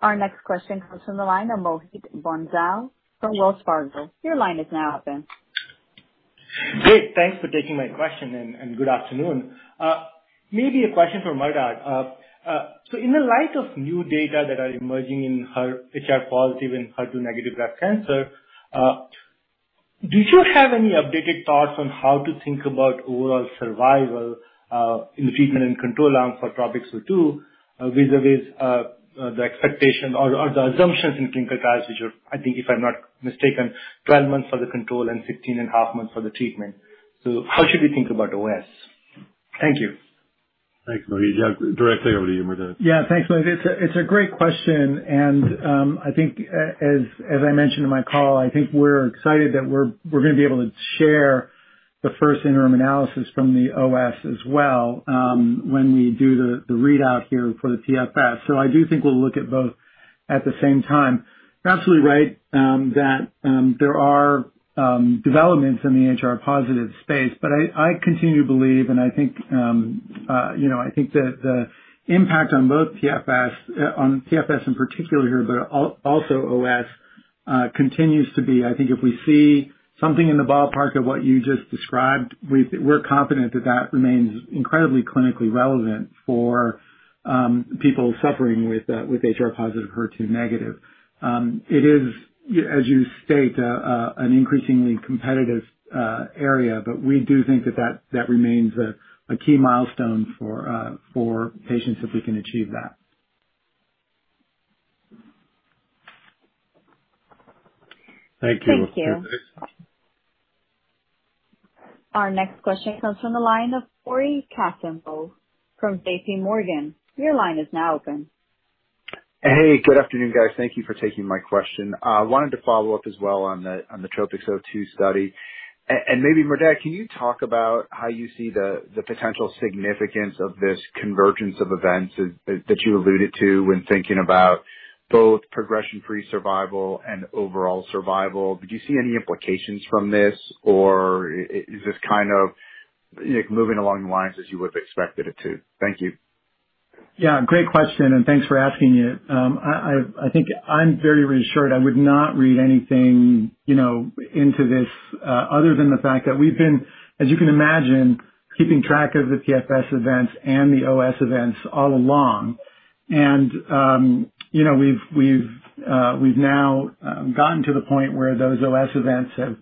Our next question comes from the line of Mohit Bansal from Wells Fargo. Your line is now open. Great. Thanks for taking my question and good afternoon. Uh, maybe a question for Merdad. In the light of new data that are emerging in HR-positive and HER2-negative breast cancer, uh do you have any updated thoughts on how to think about overall survival uh in the treatment and control arm for TROPiCS-02 vis-a-vis uh uh the expectation or the assumptions in clinical trials, which are, I think if I'm not mistaken, 12 months for the control and 16.5 months for the treatment. So how should we think about OS? Thank you. Thanks, Mohit. Yeah, directly over to you, Merdad. Yeah. Thanks, Mohit. It's a it's a great question. And um I think as as I mentioned in my call, I think we're excited that we're we're gonna be able to share the first interim analysis from the OS as well, um when we do the the readout here for the PFS. So I do think we'll look at both at the same time. You're absolutely right um that um there are developments in the HR-positive space. But I I continue to believe, and I think um, uh, you know, I think that the impact on both PFS, uh, on PFS in particular here, but also OS, continues to be. I think if we see something in the ballpark of what you just described, we, we're confident that that remains incredibly clinically relevant for um, people suffering with with HR-positive, HER2-negative. Um it is, as you state, uh, uh, an increasingly competitive uh, area, but we do think that that remains a key milestone for uh for patients if we can achieve that. Thank you. Thank you. Our next question comes from the line of Cory Kasimov from JPMorgan. Your line is now open. Hey, good afternoon, guys. Thank you for taking my question. I wanted to follow up as well on the on the TROPiCS-02 study. Maybe Merdad, can you talk about how you see the the potential significance of this convergence of events that you alluded to when thinking about both progression-free survival and overall survival. Did you see any implications from this, or is this kind of moving along the lines as you would have expected it to? Thank you. Yeah, great question, and thanks for asking it. Um, I I think I'm very reassured. I would not read anything you know, into this uh, other than the fact that we've been, as you can imagine, keeping track of the PFS events and the OS events all along. And um, you know, we've we've uh, we've now gotten to the point where those OS events have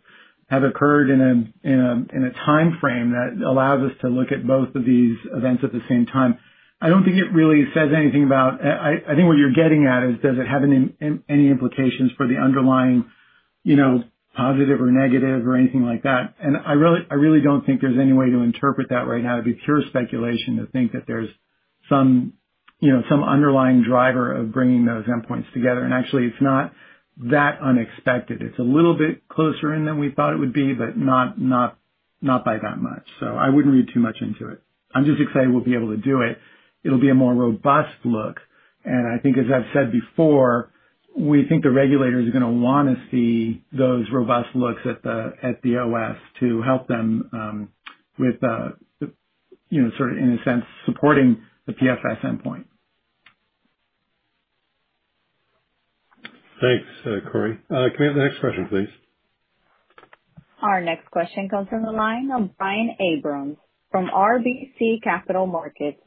have occurred in a in a in a time frame that allows us to look at both of these events at the same time. I don't think it really says anything about. I think what you're getting at is, does it have any any implications for the underlying you know, positive or negative or anything like that? And I really I really don't think there's any way to interpret that right now. It'd be pure speculation to think that there's some, you know, some underlying driver of bringing those endpoints together. And actually, it's not that unexpected. It's a little bit closer in than we thought it would be, but not not not by that much. So I wouldn't read too much into it. I'm just excited we'll be able to do it. It'll be a more robust look. And I think as I've said before, we think the regulators are going to want to see those robust looks at the at the OS to help them um, with uh, you know, sort of, in a sense, supporting the PFS endpoint. Thanks, uh, Cory. Uh can we have the next question, please? Our next question comes from the line of Brian Abrahams from RBC Capital Markets.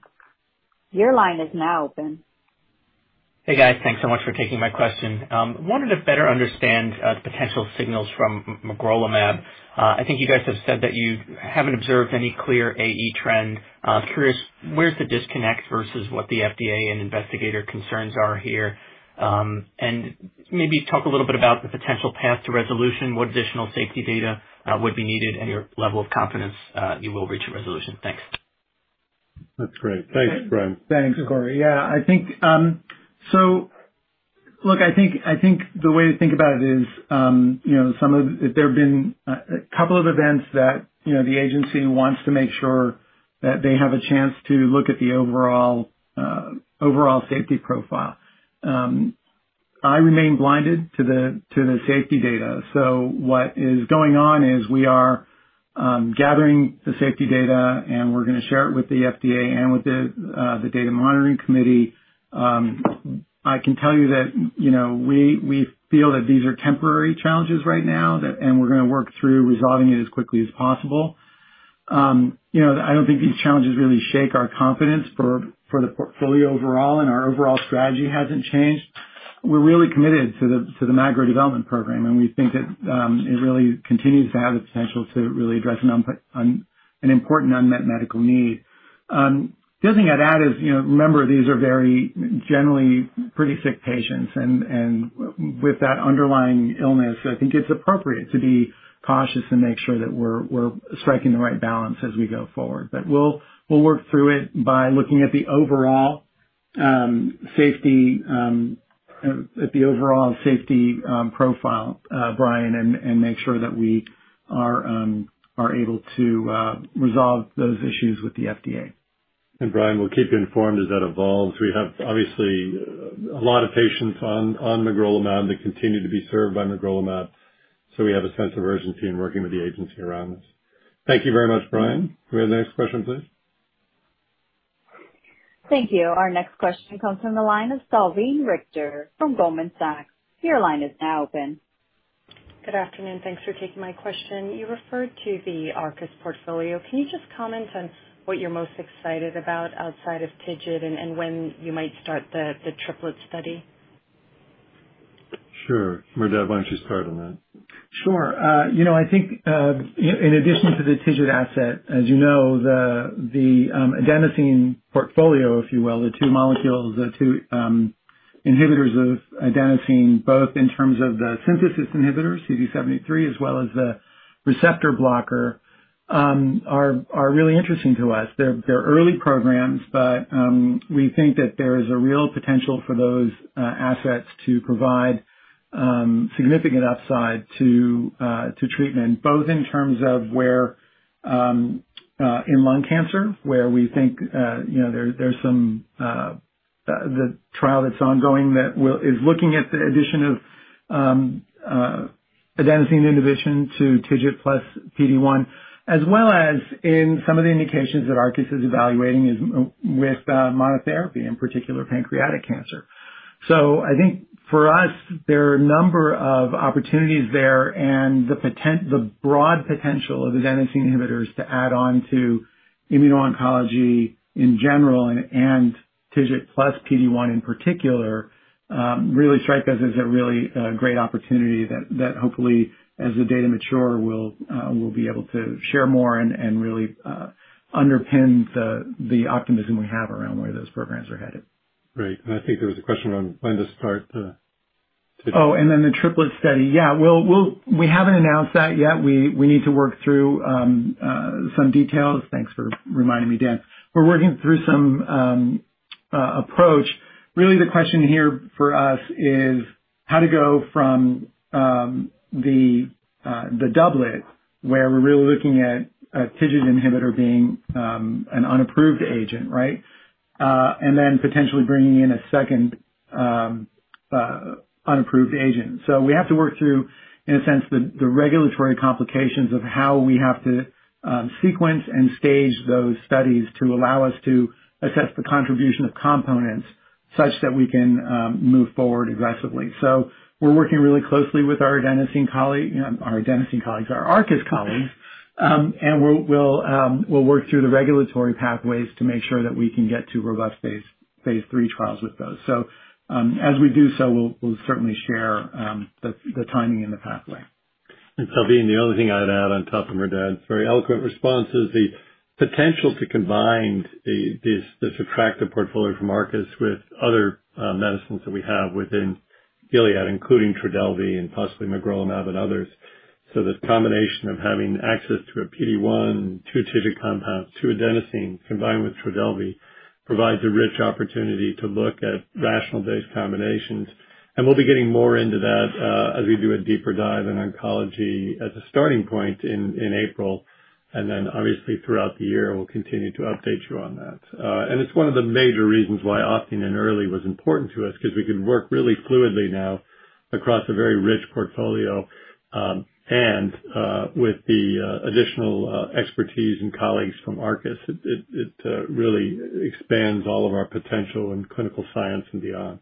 Your line is now open. Hey, guys. Thanks so much for taking my question. Um, wanted to better understand uh, the potential signals from magrolimab. Uh, I think you guys have said that you haven't observed any clear AE trend. Uh, curious, where's the disconnect versus what the FDA and investigator concerns are here? Um and maybe talk a little bit about the potential path to resolution, what additional safety data would be needed, and your level of confidence you will reach a resolution. Thanks. That's great. Thanks, Brian. Thanks, Cory. Yeah. I think um, so. Look, I think I think the way to think about it is um, you know, some of there have been uh, a couple of events that you know, the agency wants to make sure that they have a chance to look at the overall uh, overall safety profile. Um, I remain blinded to the to the safety data. So what is going on is we are gathering the safety data, and we're going to share it with the FDA and with the uh, the Data Monitoring Committee. Um, I can tell you that you know we we feel that these are temporary challenges right now, that, and we're going to work through resolving it as quickly as possible. Um, you know, I don't think these challenges really shake our confidence for for the portfolio overall, and our overall strategy hasn't changed. We're really committed to the magrolimab development program, and we think that um, it really continues to have the potential to really address an important unmet medical need. Um, the other thing I'd add is, you know, remember, these are very generally pretty sick patients, and and with that underlying illness, I think it's appropriate to be cautious and make sure that we're we're striking the right balance as we go forward. But we'll we'll work through it by looking at the overall um, safety Uh, um, profile, uh, Brian, and make sure that we are um, able to uh, resolve those issues with the FDA. And Brian, we'll keep you informed as that evolves. We have, obviously, a lot of patients on magrolimab that continue to be served by magrolimab, so we have a sense of urgency in working with the agency around this. Thank you very much, Brian. Mm-hmm. Can we have the next question, please? Thank you. Our next question comes from the line of Salveen Richter from Goldman Sachs. Your line is now open. Good afternoon. Thanks for taking my question. You referred to the Arcus portfolio. Can you just comment on what you're most excited about outside of TIGIT and when you might start the triplet study? Sure. Merdad, why don't you start on that? Sure. Uh, you know, I think uh, in addition to the TIGIT asset, as you know, the the um adenosine portfolio, if you will, the two molecules, the two um, inhibitors of adenosine, both in terms of the synthesis inhibitor, CD73, as well as the receptor blocker, um are are really interesting to us. They're early programs, but um, we think that there is a real potential for those uh, assets to provide significant upside to uh to treatment, both in terms of where um uh in lung cancer, where we think uh you know there there's some uh, the trial that's ongoing that is looking at the addition of um uh adenosine inhibition to TIGIT plus PD-1, as well as in some of the indications that Arcus is evaluating is with uh monotherapy, in particular pancreatic cancer. So I think for us, there are a number of opportunities there and the potent the broad potential of adenosine inhibitors to add on to immuno-oncology in general and TIGIT plus PD-1 in particular, um, really strike us as a really uh, great opportunity that that hopefully as the data mature, we'll uh we'll be able to share more and really uh, underpin the the optimism we have around where those programs are headed. And I think there was a question on when to start the Oh, and then The triplet study. Yeah. We we haven't announced that yet. We we need to work through um, uh, some details. Thanks for reminding me, Dan. We're working through some um, uh, approach. Really the question here for us is how to go from um, the uh, the doublet, where we're really looking at a TIGIT inhibitor being an unapproved agent, right? And then potentially bringing in a second unapproved agent. So we have to work through, in a sense, the regulatory complications of how we have to um sequence and stage those studies to allow us to assess the contribution of components such that we can um move forward aggressively. So we're working really closely with our adenosine colleagues, our Arcus colleagues. And we'll we'll um we'll work through the regulatory pathways to make sure that we can get to robust phase III trials with those. So, um as we do so, we'll we'll certainly share um the the timing and the pathway. And Salveen, the only thing I'd add on top of Merdad's very eloquent response is the potential to combine this this attractive portfolio from Arcus with other medicines that we have within Gilead, including Trodelvy and possibly magrolimab and others. So the combination of having access to a PD-1, two TIGIT compounds, two adenosine combined with Trodelvy provides a rich opportunity to look at rational-based combinations. And we'll be getting more into that as we do a deeper dive in oncology as a starting point in April. And then obviously throughout the year, we'll continue to update you on that. Uh, and it's one of the major reasons why opting in early was important to us because we can work really fluidly now across a very rich portfolio. And uh, with the uh, additional uh, expertise and colleagues from Arcus, it really expands all of our potential in clinical science and beyond.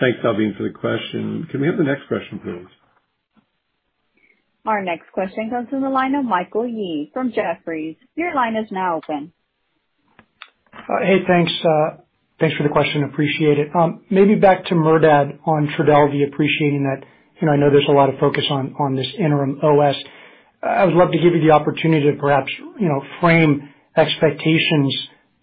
Thanks, Salveen, for the question. Can we have the next question, please? Our next question comes from the line of Michael Yee from Jefferies. Your line is now open. Hey, thanks. Thanks for the question. Appreciate it. Um, maybe back to Merdad on Trodelvy, appreciating that, you know, I know there's a lot of focus on this interim OS. I would love to give you the opportunity to perhaps, you know, frame expectations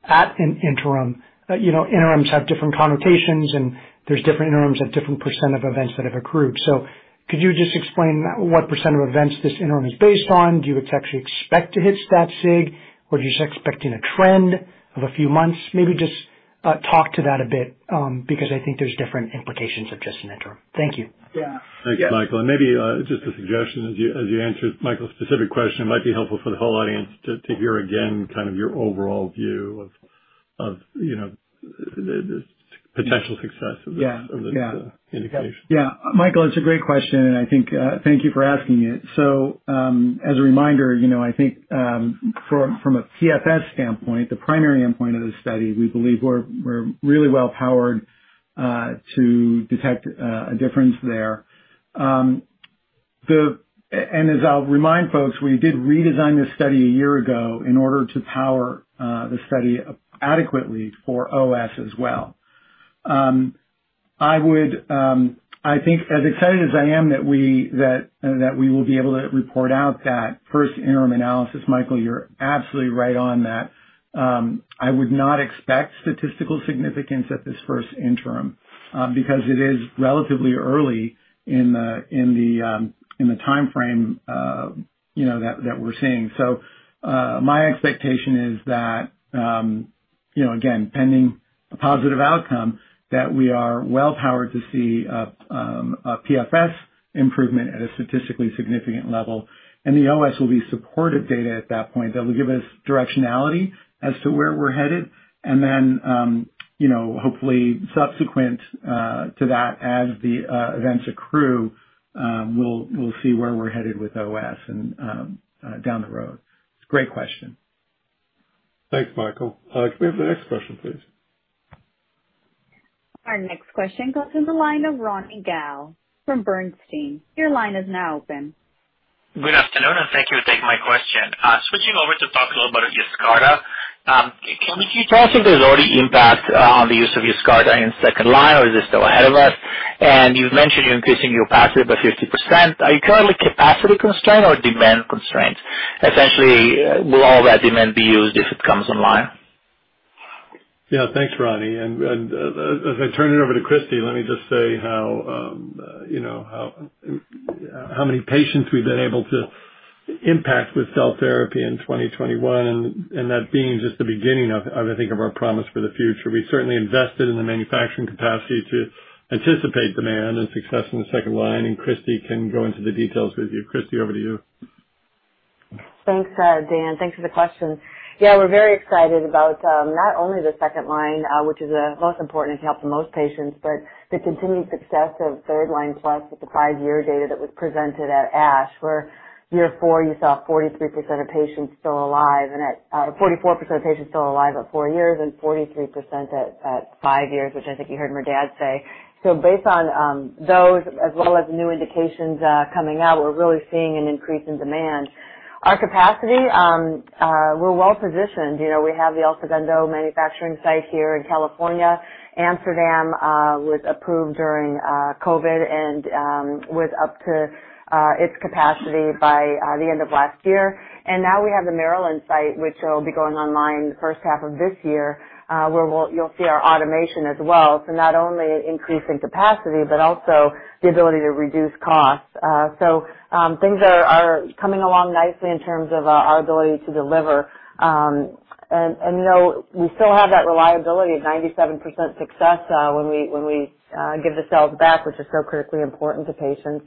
at an interim. Uh, you know, interims have different connotations, and there's different interims at different percent of events that have accrued. So could you just explain what percent of events this interim is based on? Do you actually expect to hit stat sig, or are you just expecting a trend of a few months? Maybe just uh, talk to that a bit, um, because I think there's different implications of just an interim. Thank you. Yeah. Thanks, Michael. And maybe just a suggestion as you as you answer Michael's specific question, it might be helpful for the whole audience to to hear again kind of your overall view of of you know the the potential success of this. Yeah. of this indication. Yeah. Michael, it's a great question, and I think uh, thank you for asking it. So, um, as a reminder, you know, I think um, from a PFS standpoint, the primary endpoint of the study, we believe we're we're really well powered to detect a difference there. Um the and as I'll remind folks, we did redesign this study a year ago in order to power the study adequately for OS as well. Um I would um I think as excited as I am that we that uh that we will be able to report out that first interim analysis, Michael, you're absolutely right on that. I would not expect statistical significance at this first interim because it is relatively early in the in the in the time timeframe, you know, that that we're seeing. So uh, my expectation is that, um, you know, again, pending a positive outcome, that we are well powered to see uh um a PFS improvement at a statistically significant level. And the OS will be supportive data at that point that will give us directionality as to where we're headed. And then, um, you know, hopefully subsequent uh, to that, as the uh, events accrue, um, we'll we'll see where we're headed with OS and um, uh, down the road. It's a great question. Thanks, Michael. Can we have the next question, please? Our next question comes from the line of Ronny Gal from Bernstein. Your line is now open. Good afternoon, and thank you for taking my question. Switching over to talk a little bit about Yescarta. Um, can you tell us if there's already impact uh, on the use of Yescarta in second line, or is this still ahead of us? And you've mentioned you're increasing your capacity by 50%. Are you currently capacity constrained or demand constrained? Essentially, uh, will all that demand be used if it comes online? Yeah. Thanks, Ronny. Uh, as I turn it over to Christi, let me just say how, um, you know, how how many patients we've been able to impact with cell therapy in 2021, and that being just the beginning of, I think, of our promise for the future. We certainly invested in the manufacturing capacity to anticipate demand and success in the second line, and Christi can go into the details with you. Christi, over to you. Thanks, uh, Dan. Thanks for the question. Yeah, we're very excited about um, not only the second line, uh, which is the most important to help the most patients, but the continued success of third line plus with the five-year data that was presented at ASH, where year four you saw 43% of patients still alive and at uh, 44% of patients still alive at four years and 43% at five years, which I think you heard Merdad say. So based on um, those as well as new indications uh, coming out, we're really seeing an increase in demand. Our capacity, um, uh, we're well positioned. You know, we have the El Segundo manufacturing site here in California. Amsterdam was approved during COVID and um, was up to Uh, its capacity by uh, the end of last year. And now we have the Maryland site, which will be going online the first half of this year, uh, where we'll you'll see our automation as well. So not only increase in capacity, but also the ability to reduce costs. So um, things are coming along nicely in terms of our ability to deliver. Um, and and you know, we still have that reliability of 97% success uh when we when we uh give the cells back, which is so critically important to patients.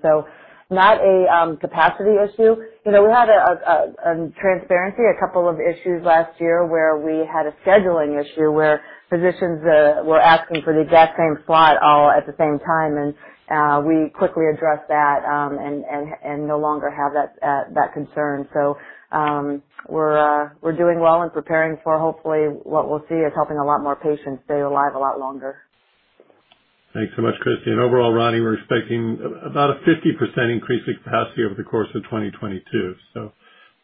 Not a um, capacity issue. You know, we had a a, a, transparency, a couple of issues last year where we had a scheduling issue where physicians uh, were asking for the exact same slot all at the same time, and uh, we quickly addressed that, um, and and and no longer have that uh, that concern. So. Um, we're uh, we're doing well and preparing for hopefully what we'll see is helping a lot more patients stay alive a lot longer. Thanks so much, Christi. Overall, Ronny, we're expecting about a 50% increase in capacity over the course of 2022.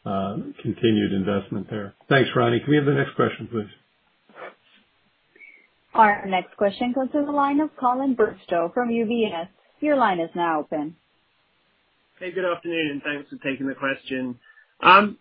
Uh, continued investment there. Thanks, Ronny. Can we have the next question, please? Our next question comes to the line of Colin Bristow from UBS. Your line is now open. Hey, good afternoon, and thanks for taking the question. Um,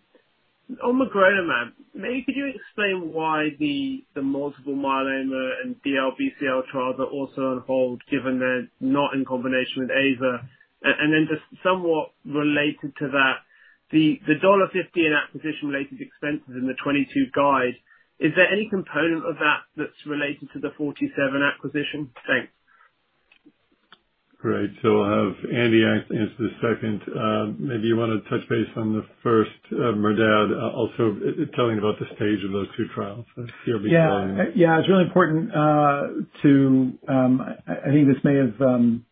On magrolimab, maybe could you explain why the the multiple myeloma and DLBCL trials are also on hold given they're not in combination with AZA? And then just somewhat related to that, the the $50 in acquisition-related expenses in the 2022 guide, is there any component of that that's related to the Forty Seven acquisition? Thanks. Great. I'll have Andy answer the second. Uh, maybe you wanna touch base on the first, uh, Merdad, uh, also telling about the stage of those two trials, Yeah. Yeah, it's really important. To, um, I think this may have um,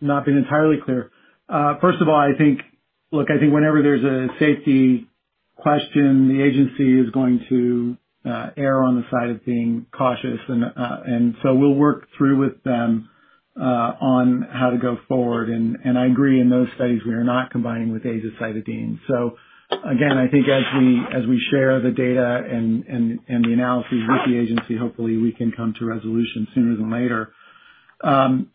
not been entirely clear. First of all, I think. Look, I think whenever there's a safety question, the agency is going to err on the side of being cautious. And uh and so we'll work through with them on how to go forward. And I agree, in those studies, we are not combining with azacitidine. So again, I think as we as we share the data and and and the analyses with the agency, hopefully we can come to resolution sooner than later. And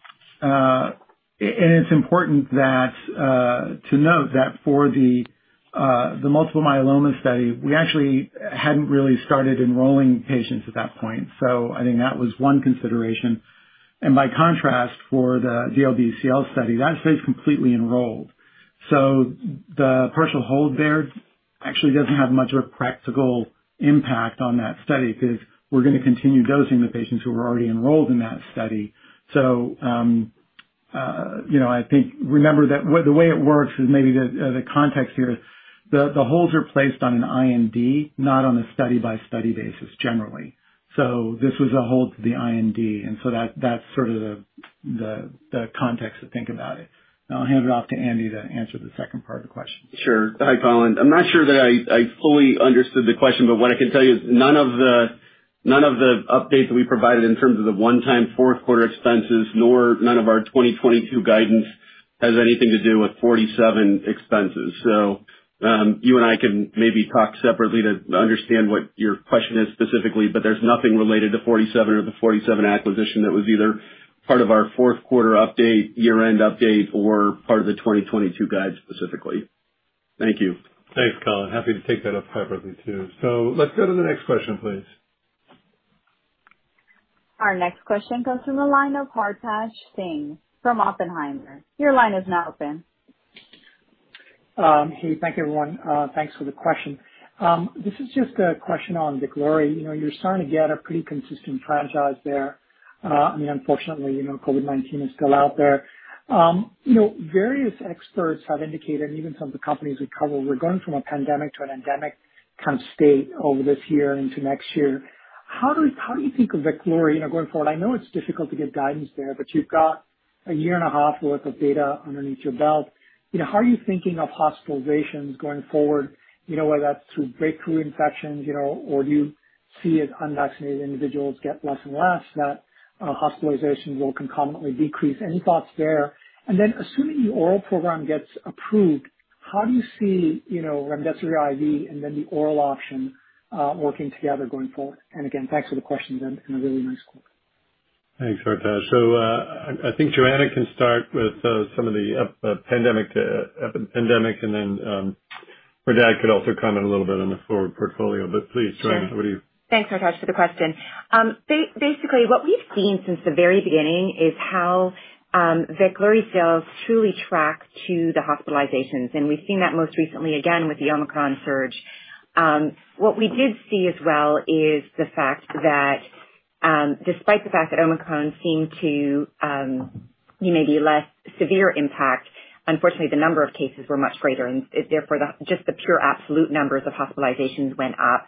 it's important that uh to note that for the uh the multiple myeloma study, we actually hadn't really started enrolling patients at that point. So I think that was one consideration. And by contrast, for the DLBCL study, that study is completely enrolled. So the partial hold there actually doesn't have much of a practical impact on that study because we're gonna continue dosing the patients who were already enrolled in that study. So, um, uh, you know, I think remember that the way it works is maybe the the context here, the holds are placed on an IND, not on a study-by-study basis, generally. So this was a hold to the IND, and so that that's sort of the the, the context to think about it. I'll hand it off to Andy to answer the second part of the question. Sure. Hi, Colin. I'm not sure that I I fully understood the question, but what I can tell you is none of the none of the updates that we provided in terms of the one-time fourth quarter expenses, nor none of our 2022 guidance has anything to do with Forty Seven expenses. Um, you and I can maybe talk separately to understand what your question is specifically, but there's nothing related to Forty Seven or the Forty Seven acquisition that was either part of our fourth quarter update, year-end update, or part of the 2022 guide specifically. Thank you. Thanks, Colin. Happy to take that up separately too. So let's go to the next question, please. Our next question comes from the line of Hartaj Singh from Oppenheimer. Your line is now open. Hey, thank you, everyone. Uh thanks for the question. Um, this is just a question on Veklury. You know, you're starting to get a pretty consistent franchise there. Uh I mean, unfortunately, you know, COVID-19 is still out there. Um, you know, various experts have indicated, and even some of the companies we cover, we're going from a pandemic to an endemic kind of state over this year into next year. How do we how do you think of Veklury, you know, going forward? I know it's difficult to give guidance there, but you've got a year and a half worth of data underneath your belt. You know, how are you thinking of hospitalizations going forward, you know, whether that's through breakthrough infections, you know, or do you see as unvaccinated individuals get less and less that uh, hospitalizations will concomitantly decrease? Any thoughts there? And then assuming the oral program gets approved, how do you see, you know, remdesivir IV and then the oral option uh, working together going forward? And again, thanks for the questions and a really nice quarter. Thanks, Hartaj. So, uh, I think Johanna can start with uh, some of the uh, pandemic epidemic, and then um, Merdad could also comment a little bit on the forward portfolio. But please, Johanna, what do you- Thanks, Hartaj, for the question. Um, basically, what we've seen since the very beginning is how um, Veklury sales truly track to the hospitalizations, and we've seen that most recently again with the Omicron surge. Um what we did see as well is the fact that, despite the fact that Omicron seemed to um you may be maybe less severe impact, unfortunately the number of cases were much greater and therefore the, just the pure absolute numbers of hospitalizations went up.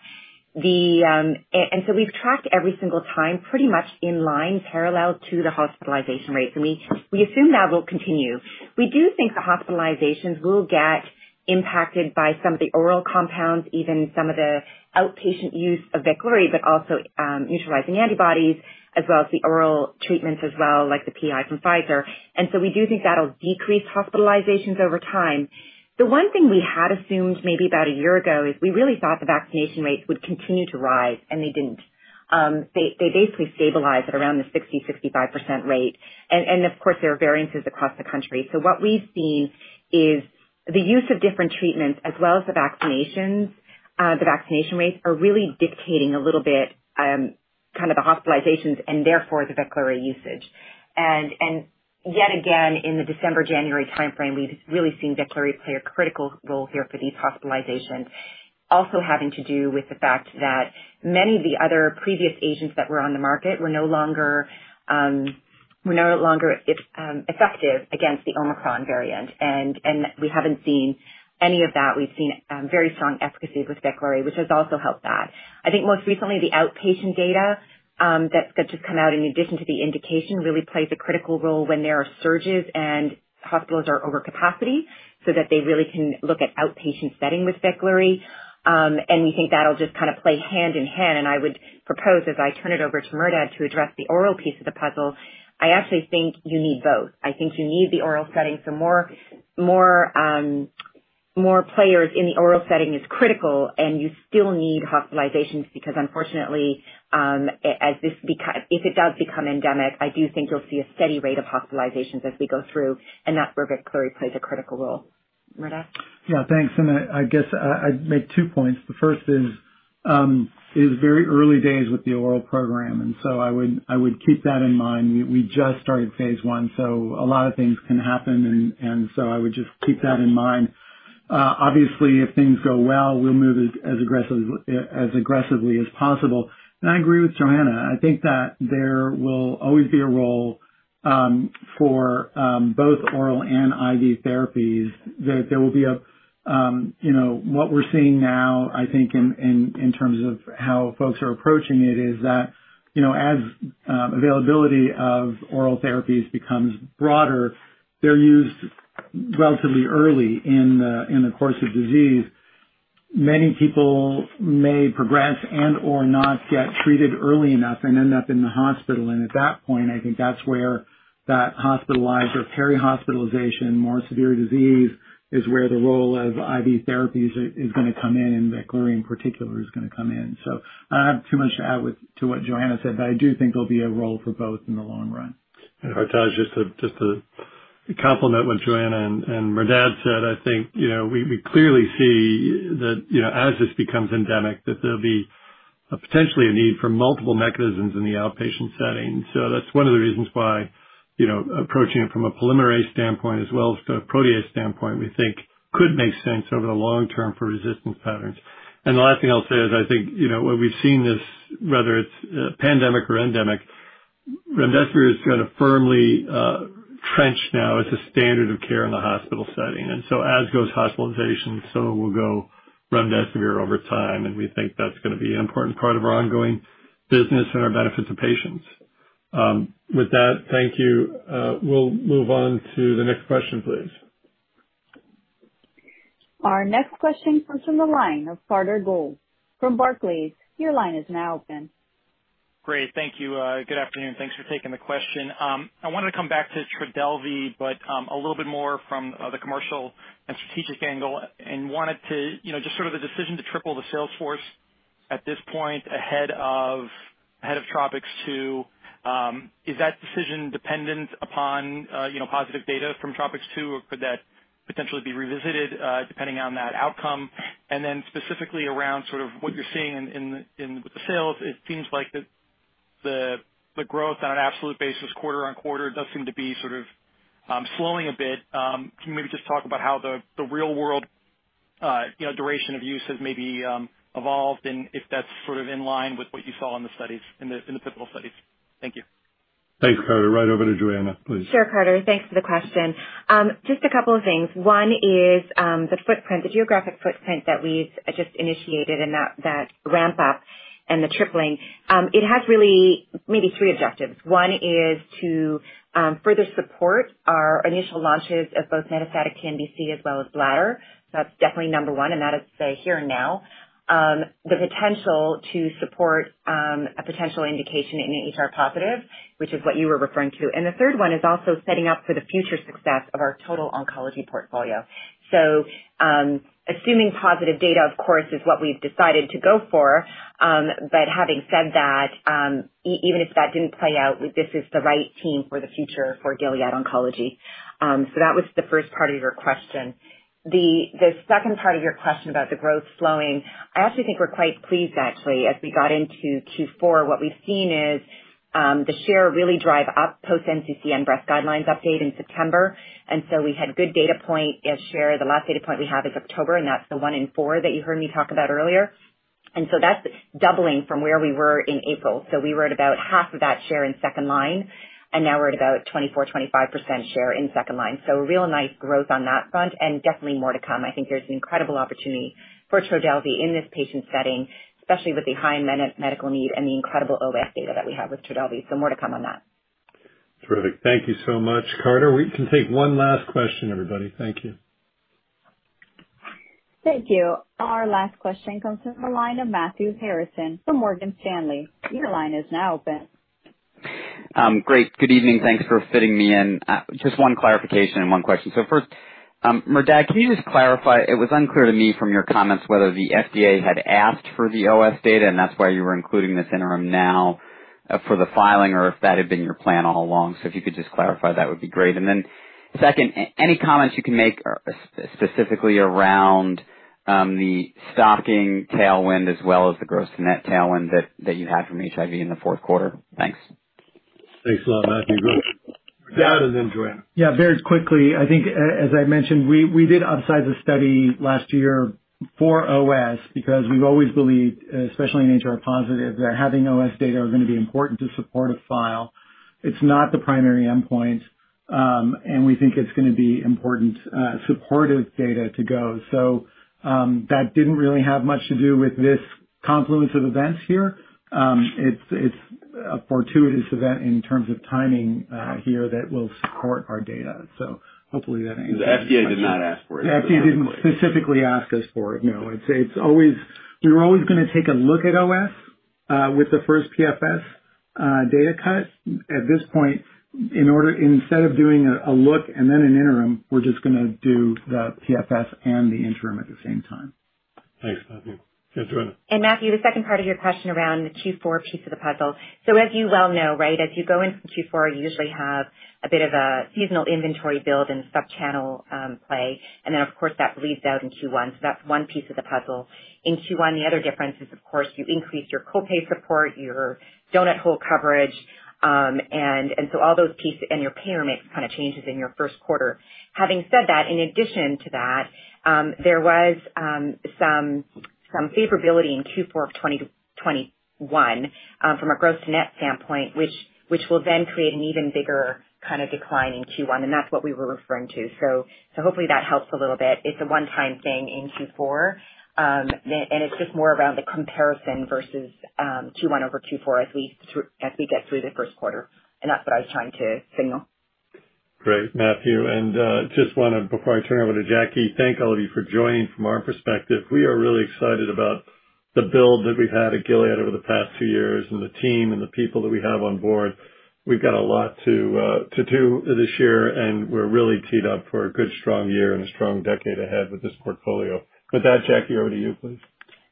The um, and, and so we've tracked every single time pretty much in line parallel to the hospitalization rates, and we we assume that will continue. We do think the hospitalizations will get impacted by some of the oral compounds, even some of the outpatient use of Veklury, but also um, neutralizing antibodies as well as the oral treatments as well, like the PI from Pfizer. And so we do think that'll decrease hospitalizations over time. The one thing we had assumed maybe about a year ago is we really thought the vaccination rates would continue to rise, and they didn't. Um, they they basically stabilized at around the 60%-65% rate. And, and of course, there are variances across the country. So what we've seen is the use of different treatments as well as the vaccinations, uh, the vaccination rates are really dictating a little bit um, kind of the hospitalizations and therefore the Veklury usage. And, and yet again, in the December-January timeframe, we've really seen Veklury play a critical role here for these hospitalizations. Also having to do with the fact that many of the other previous agents that were on the market were no longer Um, effective against the Omicron variant. And we haven't seen any of that. We've seen um, very strong efficacy with Veklury, which has also helped that. I think most recently, the outpatient data um, that's just come out in addition to the indication really plays a critical role when there are surges and hospitals are over capacity so that they really can look at outpatient setting with Veklury. We think that'll just kind of play hand in hand. And I would propose, as I turn it over to Merdad to address the oral piece of the puzzle, I actually think you need both. I think you need the oral setting. So more more, um, more players in the oral setting is critical, and you still need hospitalizations because unfortunately, um, as this beca- if it does become endemic, I do think you'll see a steady rate of hospitalizations as we go through, and that's where Veklury plays a critical role. Merdad? Yeah, thanks. And I I guess I'd make two points. The first is, it is very early days with the oral program, and so I would I would keep that in mind. We we just started phase one, so a lot of things can happen and and so I would just keep that in mind. Uh, obviously, if things go well, we'll move as as aggressively as aggressively as possible. And I agree with Johanna. I think that there will always be a role um, for um, both oral and IV therapies. There, there will be a you know, what we're seeing now, I think in in, in terms of how folks are approaching it, is that, you know, as um, availability of oral therapies becomes broader, they're used relatively early in in the course of disease. Many people may progress and/or not get treated early enough and end up in the hospital. And at that point, I think that's where that hospitalized or peri-hospitalization, more severe disease is where the role of IV therapies is gonna come in, and Veklury in particular is gonna come in. So I don't have too much to add to what Johanna said, but I do think there'll be a role for both in the long run. And Hartaj, just to complement what Johanna and Merdad said, I think, you know, we clearly see that, you know, as this becomes endemic, that there'll be potentially a need for multiple mechanisms in the outpatient setting. So that's one of the reasons why, you know, approaching it from a polymerase standpoint as well as the protease standpoint, we think could make sense over the long term for resistance patterns. And the last thing I'll say is I think, you know, when we've seen this, whether it's pandemic or endemic, remdesivir is gonna firmly uh, trench now as a standard of care in the hospital setting. And so as goes hospitalization, so will go remdesivir over time, and we think that's gonna be an important part of our ongoing business and our benefit to patients. Um, with that, thank you. Uh, we'll move on to the next question, please. Our next question comes from the line of Carter Gould from Barclays. Your line is now open. Great. Thank you. Uh, good afternoon. Thanks for taking the question. Um, I wanted to come back to Trodelvy, but um, a little bit more from uh, the commercial and strategic angle and wanted to, you know, just sort of the decision to triple the sales force at this point ahead of TROPiCS-02. Um, is that decision dependent upon, uh, you know, positive data from TROPiCS-02, or could that potentially be revisited uh, depending on that outcome? And then specifically around sort of what you're seeing in with the sales, it seems like the the growth on an absolute basis quarter-over-quarter does seem to be sort of um, slowing a bit. Um, can you maybe just talk about how the real world, uh, you know, duration of use has maybe evolved and if that's sort of in line with what you saw in the studies, in the pivotal studies? Thank you. Thanks, Carter. Right over to Johanna, please. Sure, Carter. Thanks for the question. Um, just a couple of things. One is um, the footprint, the geographic footprint that we've uh, just initiated and that ramp up and the tripling. Um, it has really maybe three objectives. One is to further support our initial launches of both metastatic TNBC as well as bladder. So that's definitely number one, and that is the here and now. Um, the potential to support um a potential indication in HR-positive, which is what you were referring to. And the third one is also setting up for the future success of our total oncology portfolio. So um, assuming positive data, of course, is what we've decided to go for. Um, but having said that, even if that didn't play out, this is the right team for the future for Gilead Oncology. So that was the first part of your question. The second part of your question about the growth slowing, I actually think we're quite pleased actually. As we got into Q4, what we've seen is um, the share really drive up post NCCN breast guidelines update in September. And so we had good data point as share. The last data point we have is October, and that's the one in four that you heard me talk about earlier. And so that's doubling from where we were in April. So we were at about half of that share in second line, and now we're at about 24%-25% share in second line. So real nice growth on that front and definitely more to come. I think there's an incredible opportunity for Trodelvy in this patient setting, especially with the high medical need and the incredible OS data that we have with Trodelvy. So more to come on that. Terrific. Thank you so much. Carter, we can take one last question, everybody. Thank you. Thank you. Our last question comes from the line of Matthew Harrison from Morgan Stanley. Your line is now open. Um, great. Good evening. Thanks for fitting me in. Uh, just one clarification and one question. So First, um, Merdad, can you just clarify, it was unclear to me from your comments whether the FDA had asked for the OS data, and that's why you were including this interim now, uh, for the filing, or if that had been your plan all along. So if you could just clarify, that would be great. And then, Second, any comments you can make uh, specifically around um the stocking tailwind as well as the gross to net tailwind that you had from HIV in the fourth quarter? Thanks. Thanks a lot, Matthew. Go. Merdad and then Johanna. Yeah, very quickly. I think as I mentioned, we did upsize the study last year for OS because we've always believed, especially in HR-positive, that having OS data are gonna be important to support a file. It's not the primary endpoint um, and we think it's going to be important uh, supportive data to go. So um, that didn't really have much to do with this confluence of events here. Um, it's a fortuitous event in terms of timing uh, here that will support our data. So hopefully that answers The FDA did not ask for it. The FDA didn't specifically ask us for it. No. It's it's always we were always going to take a look at OS uh, with the first PFS uh, data cut. At this point, in order instead of doing a look and then an interim, we're just going to do the PFS and the interim at the same time. Thanks, Matthew. And Matthew, the second part of your question around the Q4 piece of the puzzle. So as you well know, right, as you go into Q4, you usually have a bit of a seasonal inventory build and sub-channel um, play. And then, of course, that bleeds out in Q1. So that's one piece of the puzzle. In Q1, the other difference is, of course, you increase your copay support, your donut hole coverage, um, and so all those pieces and your payer mix kind of changes in your first quarter. Having said that, in addition to that, um, there was some favorability in Q4 of 2021 from a gross-to-net standpoint, which which will then create an even bigger kind of decline in Q1. And that's what we were referring to. So so hopefully that helps a little bit. It's a one-time thing in Q4, and it's just more around the comparison versus um Q1 over Q4 as we get through the first quarter. And that's what I was trying to signal. Great, Matthew. And uh just want to, before I turn over to Jacquie, thank all of you for joining from our perspective. We are really excited about the build that we've had at Gilead over the past two years and the team and the people that we have on board. We've got a lot to uh to do this year, and we're really teed up for a good, strong year and a strong decade ahead with this portfolio. With that, Jacquie, over to you, please.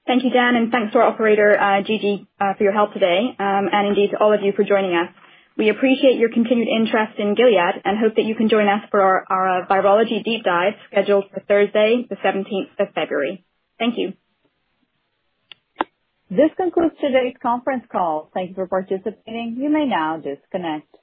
Thank you, Dan, and thanks to our operator, Gigi, for your help today, Um and indeed to all of you for joining us. We appreciate your continued interest in Gilead and hope that you can join us for our uh, virology deep dive scheduled for Thursday, the 17th of February. Thank you. This concludes today's conference call. Thank you for participating. You may now disconnect.